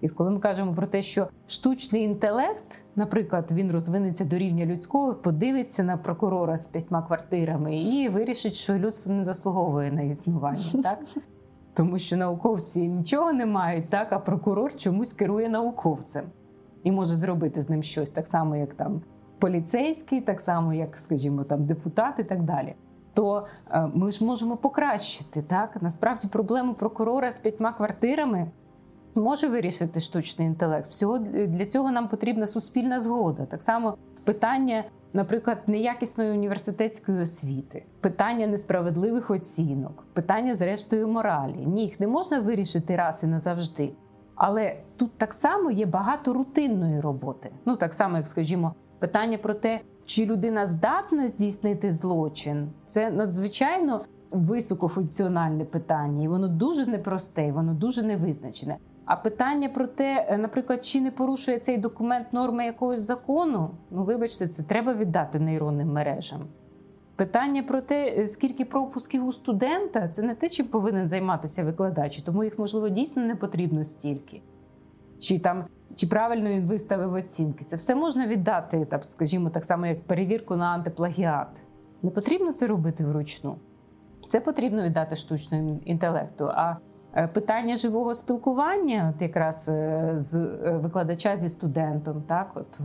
І коли ми кажемо про те, що штучний інтелект, наприклад, він розвинеться до рівня людського, подивиться на прокурора з п'ятьма квартирами і вирішить, що людство не заслуговує на існування, так тому що науковці нічого не мають, так а прокурор чомусь керує науковцем і може зробити з ним щось так само, як там поліцейський, так само, як, скажімо, там депутат і так далі. То е, ми ж можемо покращити так. Насправді проблему прокурора з п'ятьма квартирами може вирішити штучний інтелект. Всього для цього нам потрібна суспільна згода. Так само питання, наприклад, неякісної університетської освіти, питання несправедливих оцінок, питання, зрештою, моралі. Ні, їх не можна вирішити раз і назавжди. Але тут так само є багато рутинної роботи. Ну так само, як скажімо, питання про те, чи людина здатна здійснити злочин, це надзвичайно високофункціональне питання, і воно дуже непросте, і воно дуже невизначене. А питання про те, е, наприклад, чи не порушує цей документ норми якогось закону, ну вибачте, це треба віддати нейронним мережам. Питання про те, е, скільки пропусків у студента, це не те, чим повинен займатися викладач, тому їх, можливо, дійсно не потрібно стільки. Чи там чи правильно він виставив оцінки. Це все можна віддати, так, скажімо, так само, як перевірку на антиплагіат. Не потрібно це робити вручну. Це потрібно віддати штучному інтелекту. А питання живого спілкування, от якраз е, з викладача зі студентом, так, от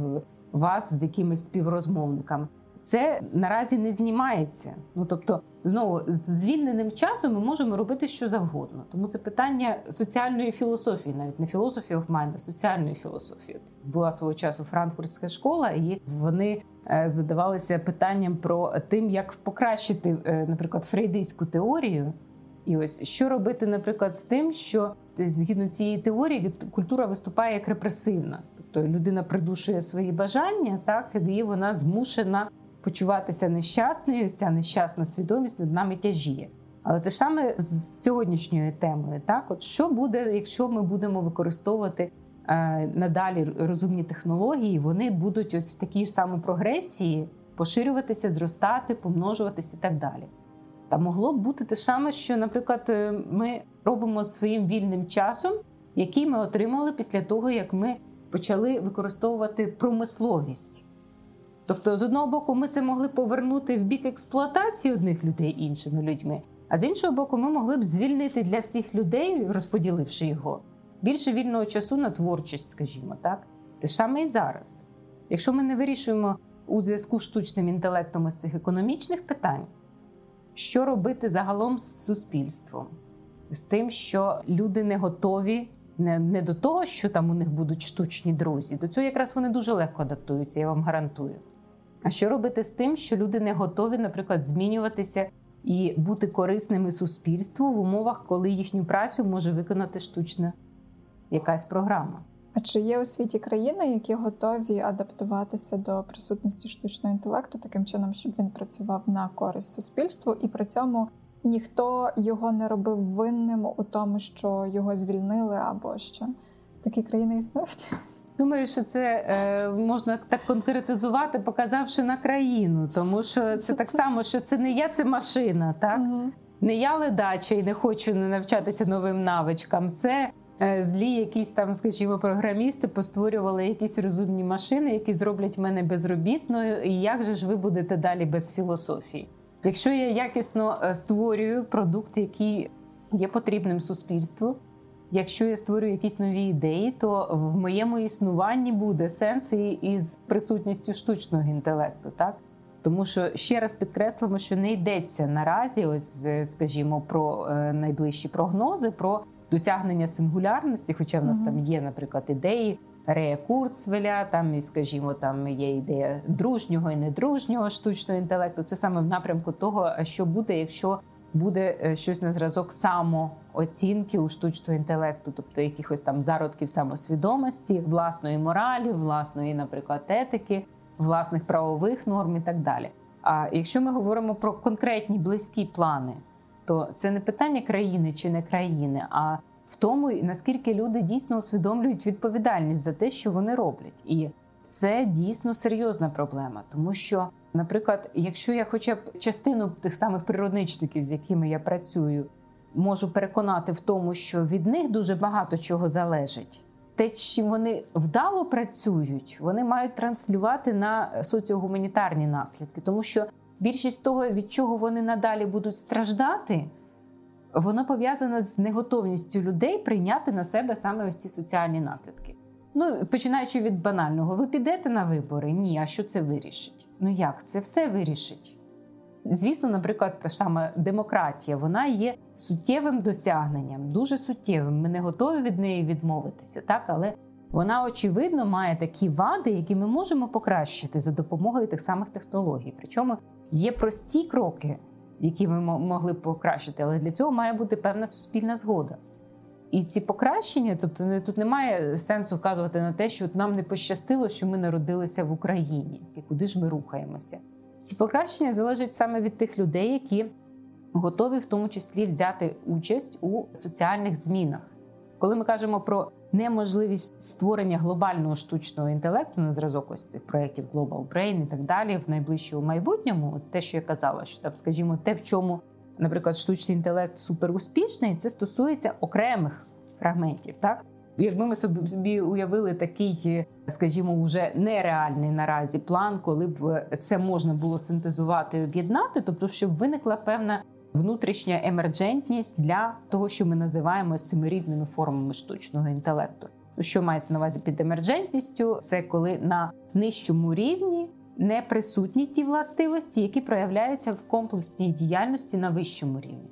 вас з якимись співрозмовниками це наразі не знімається. Ну тобто, знову з звільненим часом ми можемо робити що завгодно. Тому це питання соціальної філософії, навіть не філософії mind, а соціальної філософії. Була свого часу франкфуртська школа, і вони е, задавалися питанням про тим, як покращити, е, наприклад, фрейдистську теорію. І ось що робити, наприклад, з тим, що згідно цієї теорії культура виступає як репресивна, тобто людина придушує свої бажання, так і вона змушена почуватися нещасною, ця нещасна свідомість над нами тяжіє. Але те ж саме з сьогоднішньою темою, так от що буде, якщо ми будемо використовувати е, надалі розумні технології, вони будуть ось в такій ж самій прогресії поширюватися, зростати, помножуватися і так далі. Та могло б бути те саме, що, наприклад, е, ми робимо своїм вільним часом, який ми отримали після того, як ми почали використовувати промисловість. Тобто, з одного боку, ми це могли повернути в бік експлуатації одних людей іншими людьми, а з іншого боку, ми могли б звільнити для всіх людей, розподіливши його, більше вільного часу на творчість, скажімо так. Те саме і зараз. Якщо ми не вирішуємо у зв'язку з штучним інтелектом із цих економічних питань, що робити загалом з суспільством, з тим, що люди не готові. Не не до того, що там у них будуть штучні друзі, до цього якраз вони дуже легко адаптуються, я вам гарантую. А що робити з тим, що люди не готові, наприклад, змінюватися і бути корисними суспільству в умовах, коли їхню працю може виконати штучна якась програма? А чи є у світі країни, які готові адаптуватися до присутності штучного інтелекту таким чином, щоб він працював на користь суспільству, і при цьому ніхто його не робив винним у тому, що його звільнили, або що такі країни існують? Думаю, що це е, можна так конкретизувати, показавши на країну, тому що це так само, що це не я, це машина, так не я ледача і не хочу навчатися новим навичкам. Це злі, якісь там, скажімо, програмісти постворювали якісь розумні машини, які зроблять мене безробітною. І як же ж ви будете далі без філософії? Якщо я якісно е, створюю продукт, який є потрібним суспільству якщо я створюю якісь нові ідеї, то в моєму існуванні буде сенс із присутністю штучного інтелекту, так. Тому що ще раз підкреслимо, що не йдеться наразі, ось скажімо, про е, найближчі прогнози, про досягнення сингулярності. Хоча в нас uh там є, наприклад, ідеї Рея Курцвеля, там і скажімо, там є ідея дружнього і недружнього штучного інтелекту. Це саме в напрямку того, що буде, якщо буде е, щось на зразок самооцінки у штучного інтелекту, тобто якихось там зародків самосвідомості, власної моралі, власної, наприклад, етики, власних правових норм і так далі. А якщо ми говоримо про конкретні близькі плани, то це не питання країни чи не країни, а в тому, наскільки люди дійсно усвідомлюють відповідальність за те, що вони роблять, і це дійсно серйозна проблема, тому що. Наприклад, якщо я хоча б частину тих самих природничників, з якими я працюю, можу переконати в тому, що від них дуже багато чого залежить. Те, чим вони вдало працюють, вони мають транслювати на соціогуманітарні наслідки, тому що більшість того, від чого вони надалі будуть страждати, воно пов'язане з неготовністю людей прийняти на себе саме ось ці соціальні наслідки. Ну починаючи від банального, ви підете на вибори? Ні, а що це вирішить? Ну як це все вирішить? Звісно, наприклад, та сама демократія, вона є суттєвим досягненням, дуже суттєвим. Ми не готові від неї відмовитися, так але вона очевидно має такі вади, які ми можемо покращити за допомогою тих самих технологій. Причому є прості кроки, які ми могли б покращити, але для цього має бути певна суспільна згода. І ці покращення, тобто тут немає сенсу вказувати на те, що нам не пощастило, що ми народилися в Україні, і куди ж ми рухаємося. Ці покращення залежать саме від тих людей, які готові в тому числі взяти участь у соціальних змінах. Коли ми кажемо про неможливість створення глобального штучного інтелекту на зразок ось цих проєктів Global Brain і так далі в найближчому майбутньому, те, що я казала, що там, скажімо, те, в чому, наприклад, штучний інтелект суперуспішний, це стосується окремих фрагментів, так. Якби ми собі уявили такий, скажімо, вже нереальний наразі план, коли б це можна було синтезувати і об'єднати, тобто, щоб виникла певна внутрішня емерджентність для того, що ми називаємо цими різними формами штучного інтелекту. Що мається на увазі під емерджентністю? Це коли на нижчому рівні не присутні ті властивості, які проявляються в комплексній діяльності на вищому рівні.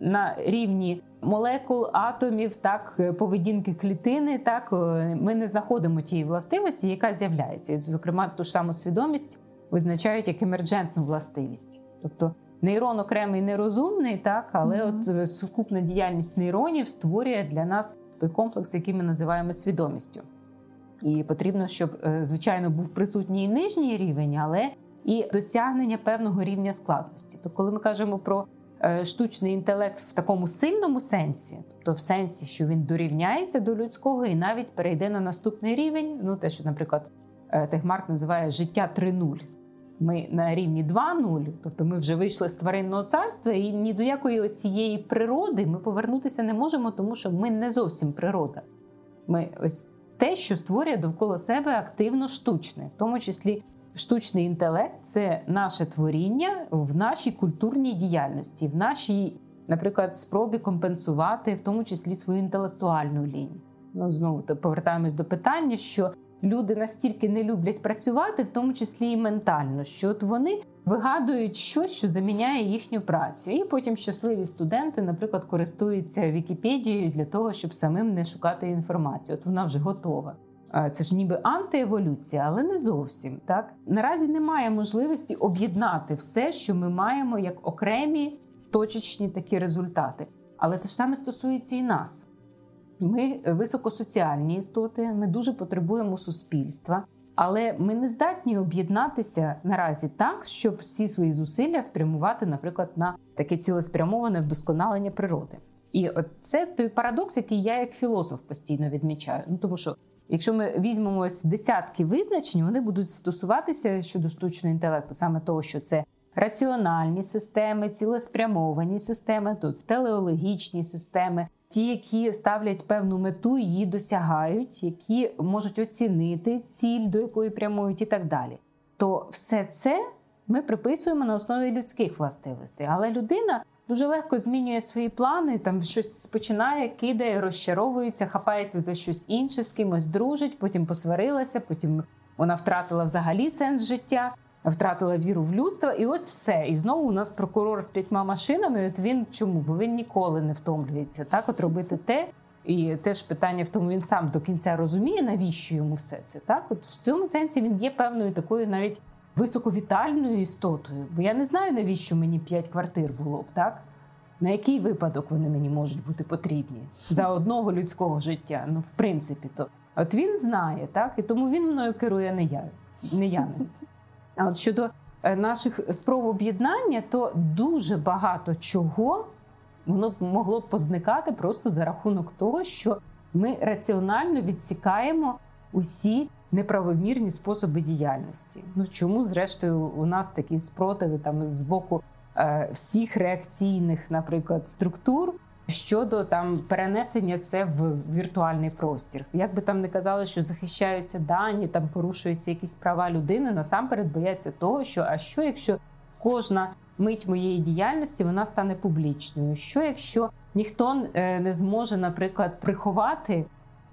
На рівні молекул, атомів, так поведінки клітини, так ми не знаходимо тієї властивості, яка з'являється. Зокрема, ту ж саму свідомість визначають як емерджентну властивість, тобто Нейрон окремий нерозумний, так але mm-hmm. от е, сукупна діяльність нейронів створює для нас той комплекс, який ми називаємо свідомістю. І потрібно, щоб, е, звичайно, був присутній і нижній рівень, але і досягнення певного рівня складності. То, коли ми кажемо про е, штучний інтелект в такому сильному сенсі, тобто в сенсі, що він дорівняється до людського і навіть перейде на наступний рівень, ну те, що, наприклад, Техмарк називає життя 3.0 ми на рівні 2-0, тобто ми вже вийшли з тваринного царства, і ні до якої цієї природи ми повернутися не можемо, тому що ми не зовсім природа. Ми ось те, що створює довкола себе активно штучне, в тому числі штучний інтелект це наше творіння в нашій культурній діяльності, в нашій, наприклад, спробі компенсувати в тому числі свою інтелектуальну лінію. Ну знову повертаємось до питання, що люди настільки не люблять працювати, в тому числі і ментально, що от вони вигадують щось, що заміняє їхню працю. І потім щасливі студенти, наприклад, користуються Вікіпедією для того, щоб самим не шукати інформацію. От вона вже готова. Це ж ніби антиеволюція, але не зовсім так. Наразі немає можливості об'єднати все, що ми маємо як окремі точечні такі результати. Але те ж саме стосується і нас. Ми високосоціальні істоти, ми дуже потребуємо суспільства, але ми не здатні об'єднатися наразі так, щоб всі свої зусилля спрямувати, наприклад, на таке цілеспрямоване вдосконалення природи. І це той парадокс, який я як філософ постійно відмічаю. Ну тому що, якщо ми візьмемо ось десятки визначень, вони будуть стосуватися щодо штучного інтелекту, саме того, що це раціональні системи, цілеспрямовані системи, тут телеологічні системи, ті, які ставлять певну мету, її досягають, які можуть оцінити ціль, до якої прямують, і так далі. То все це ми приписуємо на основі людських властивостей, але людина. Дуже легко змінює свої плани, там щось починає, кидає, розчаровується, хапається за щось інше, з кимось дружить, потім посварилася, потім вона втратила взагалі сенс життя втратила віру в людство, і ось все. І знову у нас прокурор з п'ятьма машинами. От він чому? Бо він ніколи не втомлюється так, от робити те. І теж питання в тому, він сам до кінця розуміє, навіщо йому все це. Так, от в цьому сенсі він є певною такою навіть високовітальною істотою. Бо я не знаю, навіщо мені п'ять квартир було б так. На який випадок вони мені можуть бути потрібні за одного людського життя? Ну, в принципі, то от він знає, так і тому він мною керує не я, не я. А от щодо е, наших спроб об'єднання, то дуже багато чого воно могло б позникати просто за рахунок того, що ми раціонально відсікаємо усі неправомірні способи діяльності. Ну чому, зрештою, у нас такі спротиви там з боку е, всіх реакційних, наприклад, структур щодо там перенесення це в віртуальний простір. Як би там не казали, що захищаються дані, там порушуються якісь права людини, насамперед бояться того, що а що, якщо кожна мить моєї діяльності вона стане публічною? Що якщо ніхто е, не зможе, наприклад, приховати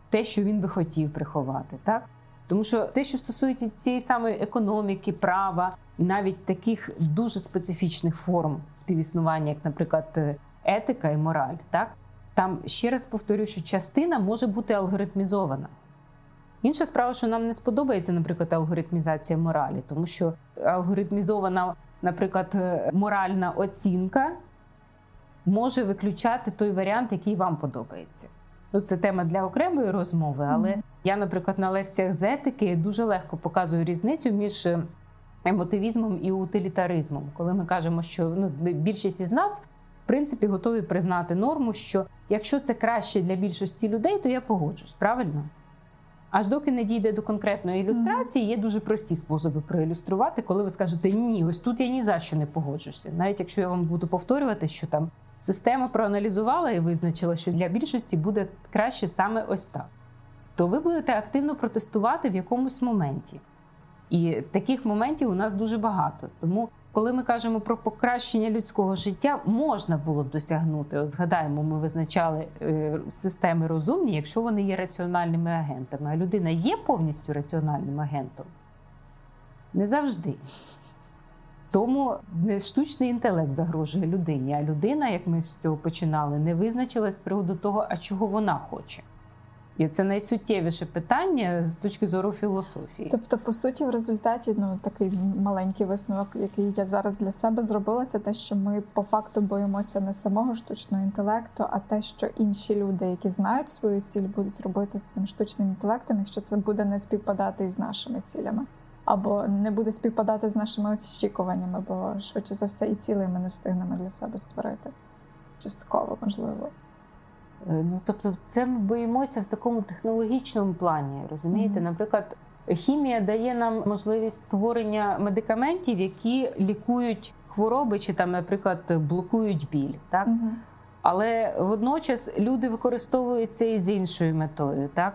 те, що він би хотів приховати, так? Тому що те, що стосується цієї самої економіки, права і навіть таких дуже специфічних форм співіснування, як, наприклад, е, етика і мораль. Так? Там ще раз повторюю, що частина може бути алгоритмізована. Інша справа, що нам не сподобається, наприклад, алгоритмізація моралі, тому що алгоритмізована, наприклад, е, моральна оцінка може виключати той варіант, який вам подобається. Ну, Це тема для окремої розмови, але mm-hmm. я, наприклад, на лекціях з етики дуже легко показую різницю між емотивізмом і утилітаризмом, коли ми кажемо, що ну, більшість із нас в принципі готові признати норму, що якщо це краще для більшості людей, то я погоджусь, правильно? Аж доки не дійде до конкретної ілюстрації, є дуже прості способи проілюструвати, коли ви скажете ні, ось тут я ні за що не погоджуся. Навіть якщо я вам буду повторювати, що там система проаналізувала і визначила, що для більшості буде краще саме ось так, то ви будете активно протестувати в якомусь моменті. І таких моментів у нас дуже багато. Тому, коли ми кажемо про покращення людського життя, можна було б досягнути. От згадаємо, ми визначали е, системи розумні, якщо вони є раціональними агентами. А людина є повністю раціональним агентом? Не завжди. Тому не штучний інтелект загрожує людині, а людина, як ми з цього починали, не визначилась з приводу того, а чого вона хоче. І це найсуттєвіше питання з точки зору філософії. Тобто, по суті, в результаті ну такий маленький висновок, який я зараз для себе зробила, це те, що ми по факту боїмося не самого штучного інтелекту, а те, що інші люди, які знають свою ціль, будуть робити з цим штучним інтелектом, якщо це буде не співпадати із нашими цілями. Або не буде співпадати з нашими очікуваннями, бо швидше за все і цілий ми не встигнемо для себе створити. Частково можливо. Е, ну тобто, це ми боїмося в такому технологічному плані. Розумієте, наприклад, хімія дає нам можливість створення медикаментів, які лікують хвороби, чи там, наприклад, блокують біль. Так? Mm-hmm. Але водночас люди використовують це і з іншою метою, так?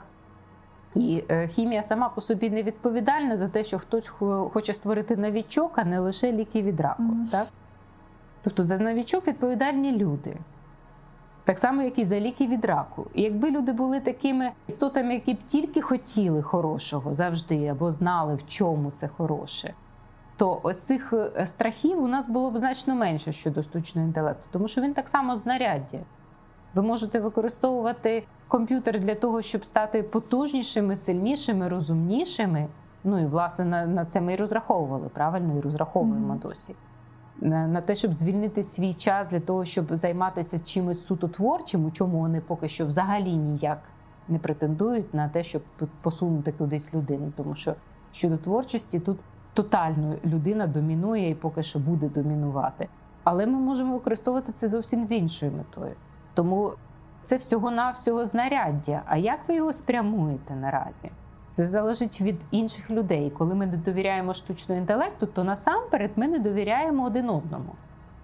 І е, хімія сама по собі не відповідальна за те, що хтось хоче створити новічок, а не лише ліки від раку. Mm-hmm. Так? Тобто за новічок відповідальні люди так само, як і за ліки від раку. І якби люди були такими істотами, які б тільки хотіли хорошого завжди, або знали, в чому це хороше, то ось цих е, страхів у нас було б значно менше щодо штучного інтелекту, тому що він так само знаряддя. Ви можете використовувати комп'ютер для того, щоб стати потужнішими, сильнішими, розумнішими. Ну і власне на на це ми і розраховували правильно і розраховуємо mm-hmm. досі на те, щоб звільнити свій час для того, щоб займатися чимось суто творчим, у чому вони поки що взагалі ніяк не претендують на те, щоб посунути кудись людину. Тому що щодо творчості тут тотально людина домінує і поки що буде домінувати. Але ми можемо використовувати це зовсім з іншою метою. Тому це всього-навсього знаряддя. А як ви його спрямуєте наразі? Це залежить від інших людей. Коли ми не довіряємо штучному інтелекту, то насамперед ми не довіряємо один одному.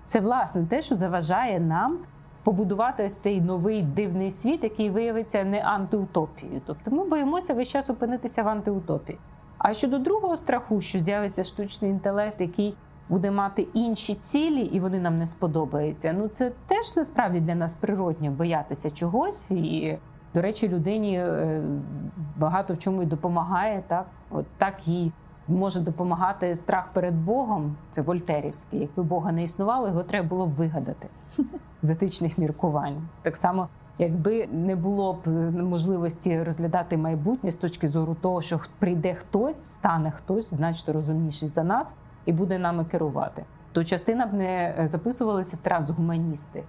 Це власне те, що заважає нам побудувати ось цей новий дивний світ, який виявиться не антиутопією. Тобто ми боїмося весь час опинитися в антиутопії. А щодо другого страху, що з'явиться штучний інтелект, який буде мати інші цілі, і вони нам не сподобаються. Ну це теж насправді для нас природньо боятися чогось і. До речі, людині е, багато в чому й допомагає. Так, от так їй може допомагати страх перед Богом. Це Вольтерівський. Якби Бога не існувало, його треба було б вигадати з етичних міркувань. Так само, якби не було б можливості розглядати майбутнє з точки зору того, що прийде хтось, стане хтось, значно розумніший за нас, і буде нами керувати. То частина б не записувалася в трансгуманісти,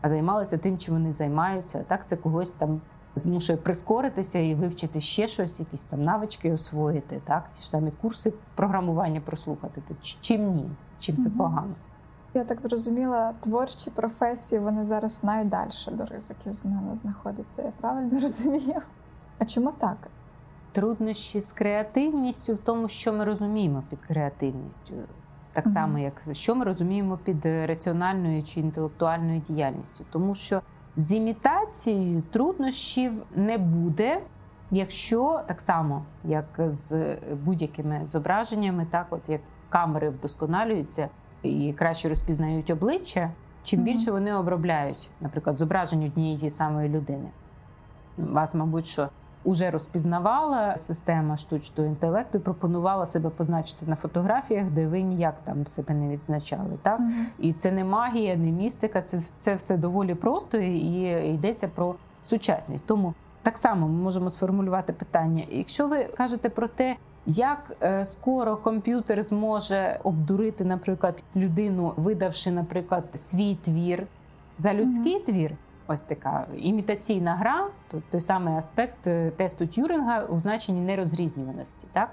а займалися тим, чим вони займаються. Так це когось там змушує прискоритися і вивчити ще щось, якісь там навички освоїти, так ті ж самі курси програмування прослухати. То чим ні? Чим це погано? Я так зрозуміла, творчі професії вони зараз найдальше до ризиків з нами знаходяться. Я правильно розумію? А чому так? Труднощі з креативністю в тому, що ми розуміємо під креативністю. Так само, як що ми розуміємо під раціональною чи інтелектуальною діяльністю, тому що з імітацією труднощів не буде, якщо так само, як з будь-якими зображеннями, так от як камери вдосконалюються і краще розпізнають обличчя, чим більше вони обробляють, наприклад, зображення однієї самої людини. Вас, мабуть, що уже розпізнавала система штучного інтелекту і пропонувала себе позначити на фотографіях, де ви ніяк там себе не відзначали. Так mm-hmm. і це не магія, не містика, це це все доволі просто і йдеться про сучасність. Тому так само ми можемо сформулювати питання. Якщо ви кажете про те, як е, скоро комп'ютер зможе обдурити, наприклад, людину, видавши, наприклад, свій твір за людський mm-hmm. твір ось така імітаційна гра, то той самий аспект е, тесту Тюринга у значенні нерозрізнюваності, так?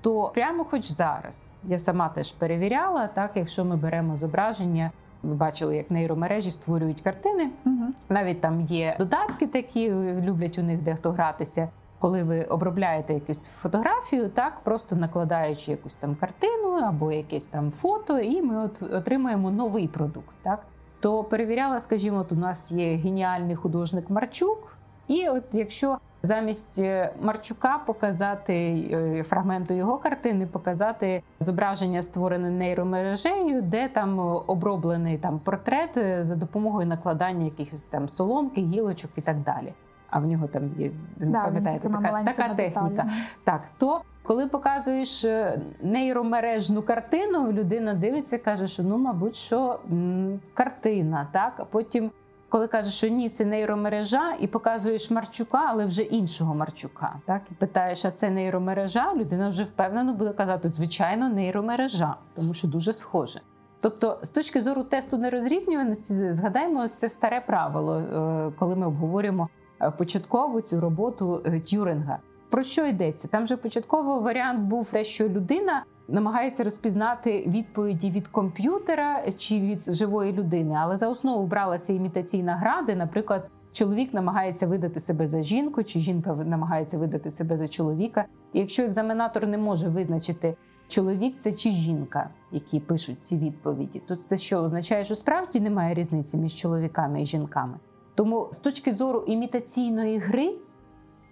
То прямо хоч зараз я сама теж перевіряла, так, якщо ми беремо зображення Ви бачили, як нейромережі створюють картини. Угу. Навіть там є додатки, такі люблять у них дехто гратися. Коли ви обробляєте якусь фотографію, так просто накладаючи якусь там картину або якесь там фото, і ми от отримаємо новий продукт. Так то перевіряла, скажімо, от у нас є геніальний художник Марчук, і от якщо замість е, Марчука показати е, фрагменту його картини, показати зображення, створене нейромережею, де там оброблений там портрет е, за допомогою накладання якихось там соломки, гілочок і так далі. А в нього там є да, пам'ятаєте, така, така техніка. Так, то коли показуєш нейромережну картину, людина дивиться, каже, що ну, мабуть, що м, картина, так а потім коли кажеш, що ні, це нейромережа, і показуєш Марчука, але вже іншого Марчука. Так і питаєш, а це нейромережа, людина вже впевнено буде казати, звичайно, нейромережа, тому що дуже схоже. Тобто, з точки зору тесту нерозрізнюваності, згадаємо це старе правило, е, коли ми обговорюємо е, початкову цю роботу е, Тюринга. Про що йдеться? Там же початково варіант був те, що людина намагається розпізнати відповіді від комп'ютера чи від живої людини, але за основу бралася імітаційна гра, де, наприклад, чоловік намагається видати себе за жінку, чи жінка намагається видати себе за чоловіка. І якщо екзаменатор не може визначити, чоловік це чи жінка, які пишуть ці відповіді, то це що означає, що справді немає різниці між чоловіками і жінками. Тому з точки зору імітаційної гри.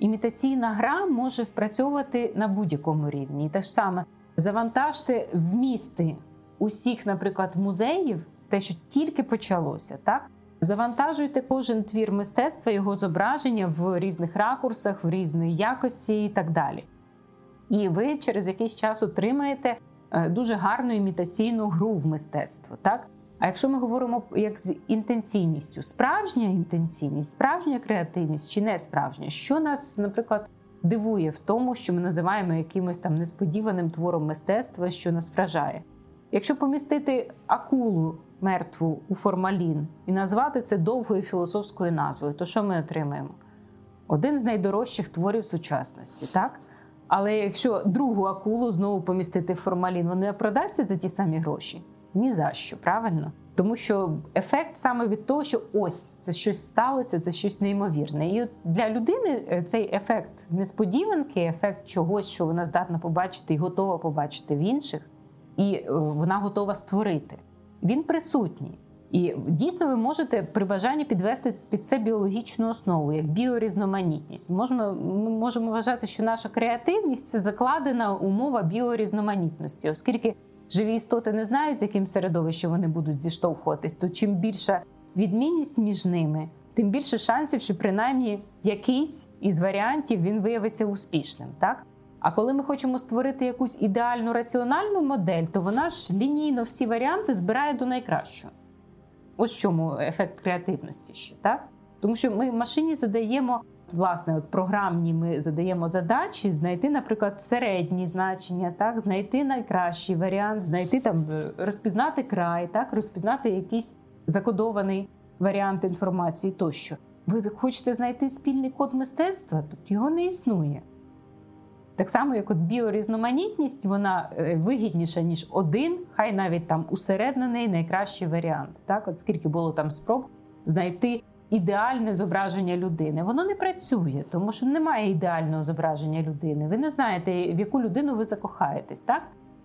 Імітаційна гра може спрацьовувати на будь-якому рівні. І те ж саме завантажте вмісти усіх, наприклад, музеїв, те, що тільки почалося, так завантажуйте кожен твір мистецтва, його зображення в різних ракурсах, в різної якості і так далі. І ви через якийсь час отримаєте е, дуже гарну імітаційну гру в мистецтво. так? А якщо ми говоримо як з інтенційністю, справжня інтенційність, справжня креативність чи не справжня, що нас, наприклад, дивує в тому, що ми називаємо якимось там несподіваним твором мистецтва, що нас вражає. Якщо помістити акулу мертву у формалін і назвати це довгою філософською назвою, то що ми отримаємо? Один з найдорожчих творів сучасності, так? Але якщо другу акулу знову помістити в формалін, вона продасться за ті самі гроші? Ні за що, правильно? Тому що ефект саме від того, що ось це щось сталося, це щось неймовірне. І для людини е, цей ефект несподіванки, ефект чогось, що вона здатна побачити і готова побачити в інших, і е, вона готова створити. Він присутній. І дійсно ви можете при бажанні підвести під це біологічну основу, як біорізноманітність. Можемо, ми можемо вважати, що наша креативність це закладена умова біорізноманітності, оскільки живі істоти не знають, з яким середовищем вони будуть зіштовхуватись, то чим більша відмінність між ними, тим більше шансів, що принаймні якийсь із варіантів він виявиться успішним. Так? А коли ми хочемо створити якусь ідеальну раціональну модель, то вона ж лінійно всі варіанти збирає до найкращого. Ось чому ефект креативності ще, так? Тому що ми в машині задаємо власне, от програмні ми задаємо задачі, знайти, наприклад, середні значення, так, знайти найкращий варіант, знайти там, е, розпізнати край, так, розпізнати якийсь закодований варіант інформації тощо. Ви хочете знайти спільний код мистецтва, тут його не існує. Так само, як от біорізноманітність, вона е, вигідніша, ніж один, хай навіть там усереднений найкращий варіант. Так, от скільки було там спроб знайти ідеальне зображення людини. Воно не працює, тому що немає ідеального зображення людини. Ви не знаєте, в яку людину ви закохаєтесь, так?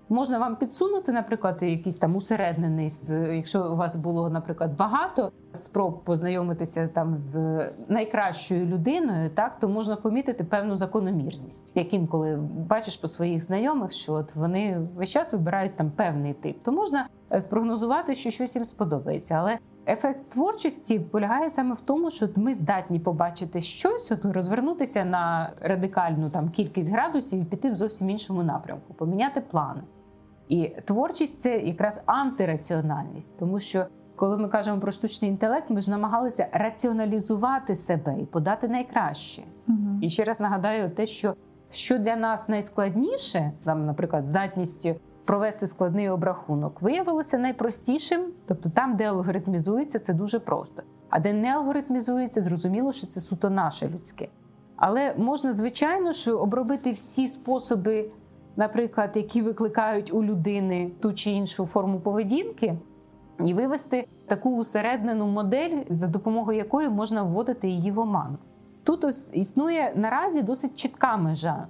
Можна вам підсунути, наприклад, якийсь там усереднений, якщо у вас було, наприклад, багато спроб познайомитися там з найкращою людиною, так то можна помітити певну закономірність, як інколи бачиш по своїх знайомих, що от вони весь час вибирають там певний тип, то можна е, спрогнозувати, що щось їм сподобається, але ефект творчості полягає саме в тому, що ми здатні побачити щось, от розвернутися на радикальну там кількість градусів і піти в зовсім іншому напрямку, поміняти плани. І творчість це якраз антираціональність, тому що коли ми кажемо про штучний інтелект, ми ж намагалися раціоналізувати себе і подати найкраще. Угу. І ще раз нагадаю, те, що що для нас найскладніше, там, наприклад, здатність провести складний обрахунок, виявилося найпростішим, тобто там, де алгоритмізується, це дуже просто. А де не алгоритмізується, зрозуміло, що це суто наше людське. Але можна, звичайно, що обробити всі способи, наприклад, які викликають у людини ту чи іншу форму поведінки, і вивести таку усереднену модель, за допомогою якої можна вводити її в оману. Тут ось існує наразі досить чітка межа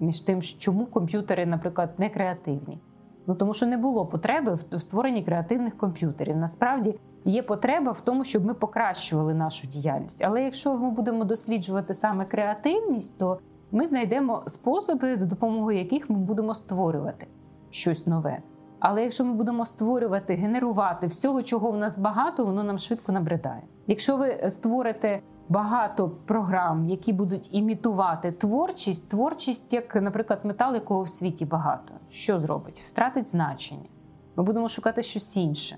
між тим, чому комп'ютери, наприклад, не креативні. Ну тому що не було потреби в створенні креативних комп'ютерів. Насправді є потреба в тому, щоб ми покращували нашу діяльність. Але якщо ми будемо досліджувати саме креативність, то ми знайдемо способи, за допомогою яких ми будемо створювати щось нове. Але якщо ми будемо створювати, генерувати всього, чого в нас багато, воно нам швидко набридає. Якщо ви створите багато програм, які будуть імітувати творчість, творчість, як, наприклад, метал, якого в світі багато, що зробить? Втратить значення. Ми будемо шукати щось інше.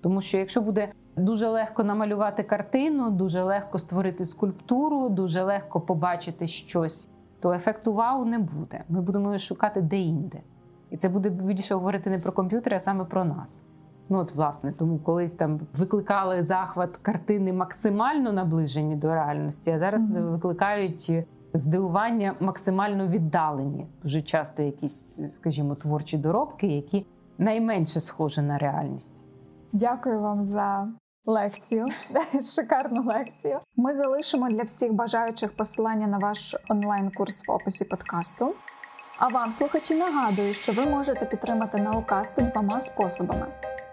Тому що якщо буде дуже легко намалювати картину, дуже легко створити скульптуру, дуже легко побачити щось, то ефекту вау не буде. Ми будемо шукати де-інде. І це буде більше говорити не про комп'ютери, а саме про нас. Ну от, власне, тому колись там викликали захват картини максимально наближені до реальності, а зараз mm-hmm. викликають здивування максимально віддалені. Дуже часто якісь, скажімо, творчі доробки, які найменше схожі на реальність. Дякую вам за лекцію, шикарну лекцію. Ми залишимо для всіх бажаючих посилання на ваш онлайн-курс в описі подкасту. А вам, слухачі, нагадую, що ви можете підтримати наукасти двома способами: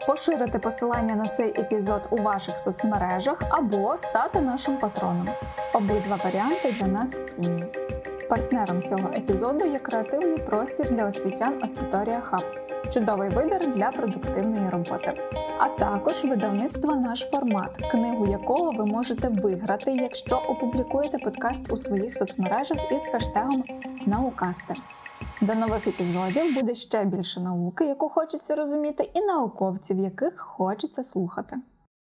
поширити посилання на цей епізод у ваших соцмережах або стати нашим патроном. Обидва варіанти для нас цінні. Партнером цього епізоду є креативний простір для освітян Освіторія Хаб. Чудовий вибір для продуктивної роботи, а також видавництво наш формат, книгу якого ви можете виграти, якщо опублікуєте подкаст у своїх соцмережах із хештегом Наукасти. До нових епізодів буде ще більше науки, яку хочеться розуміти, і науковців, яких хочеться слухати.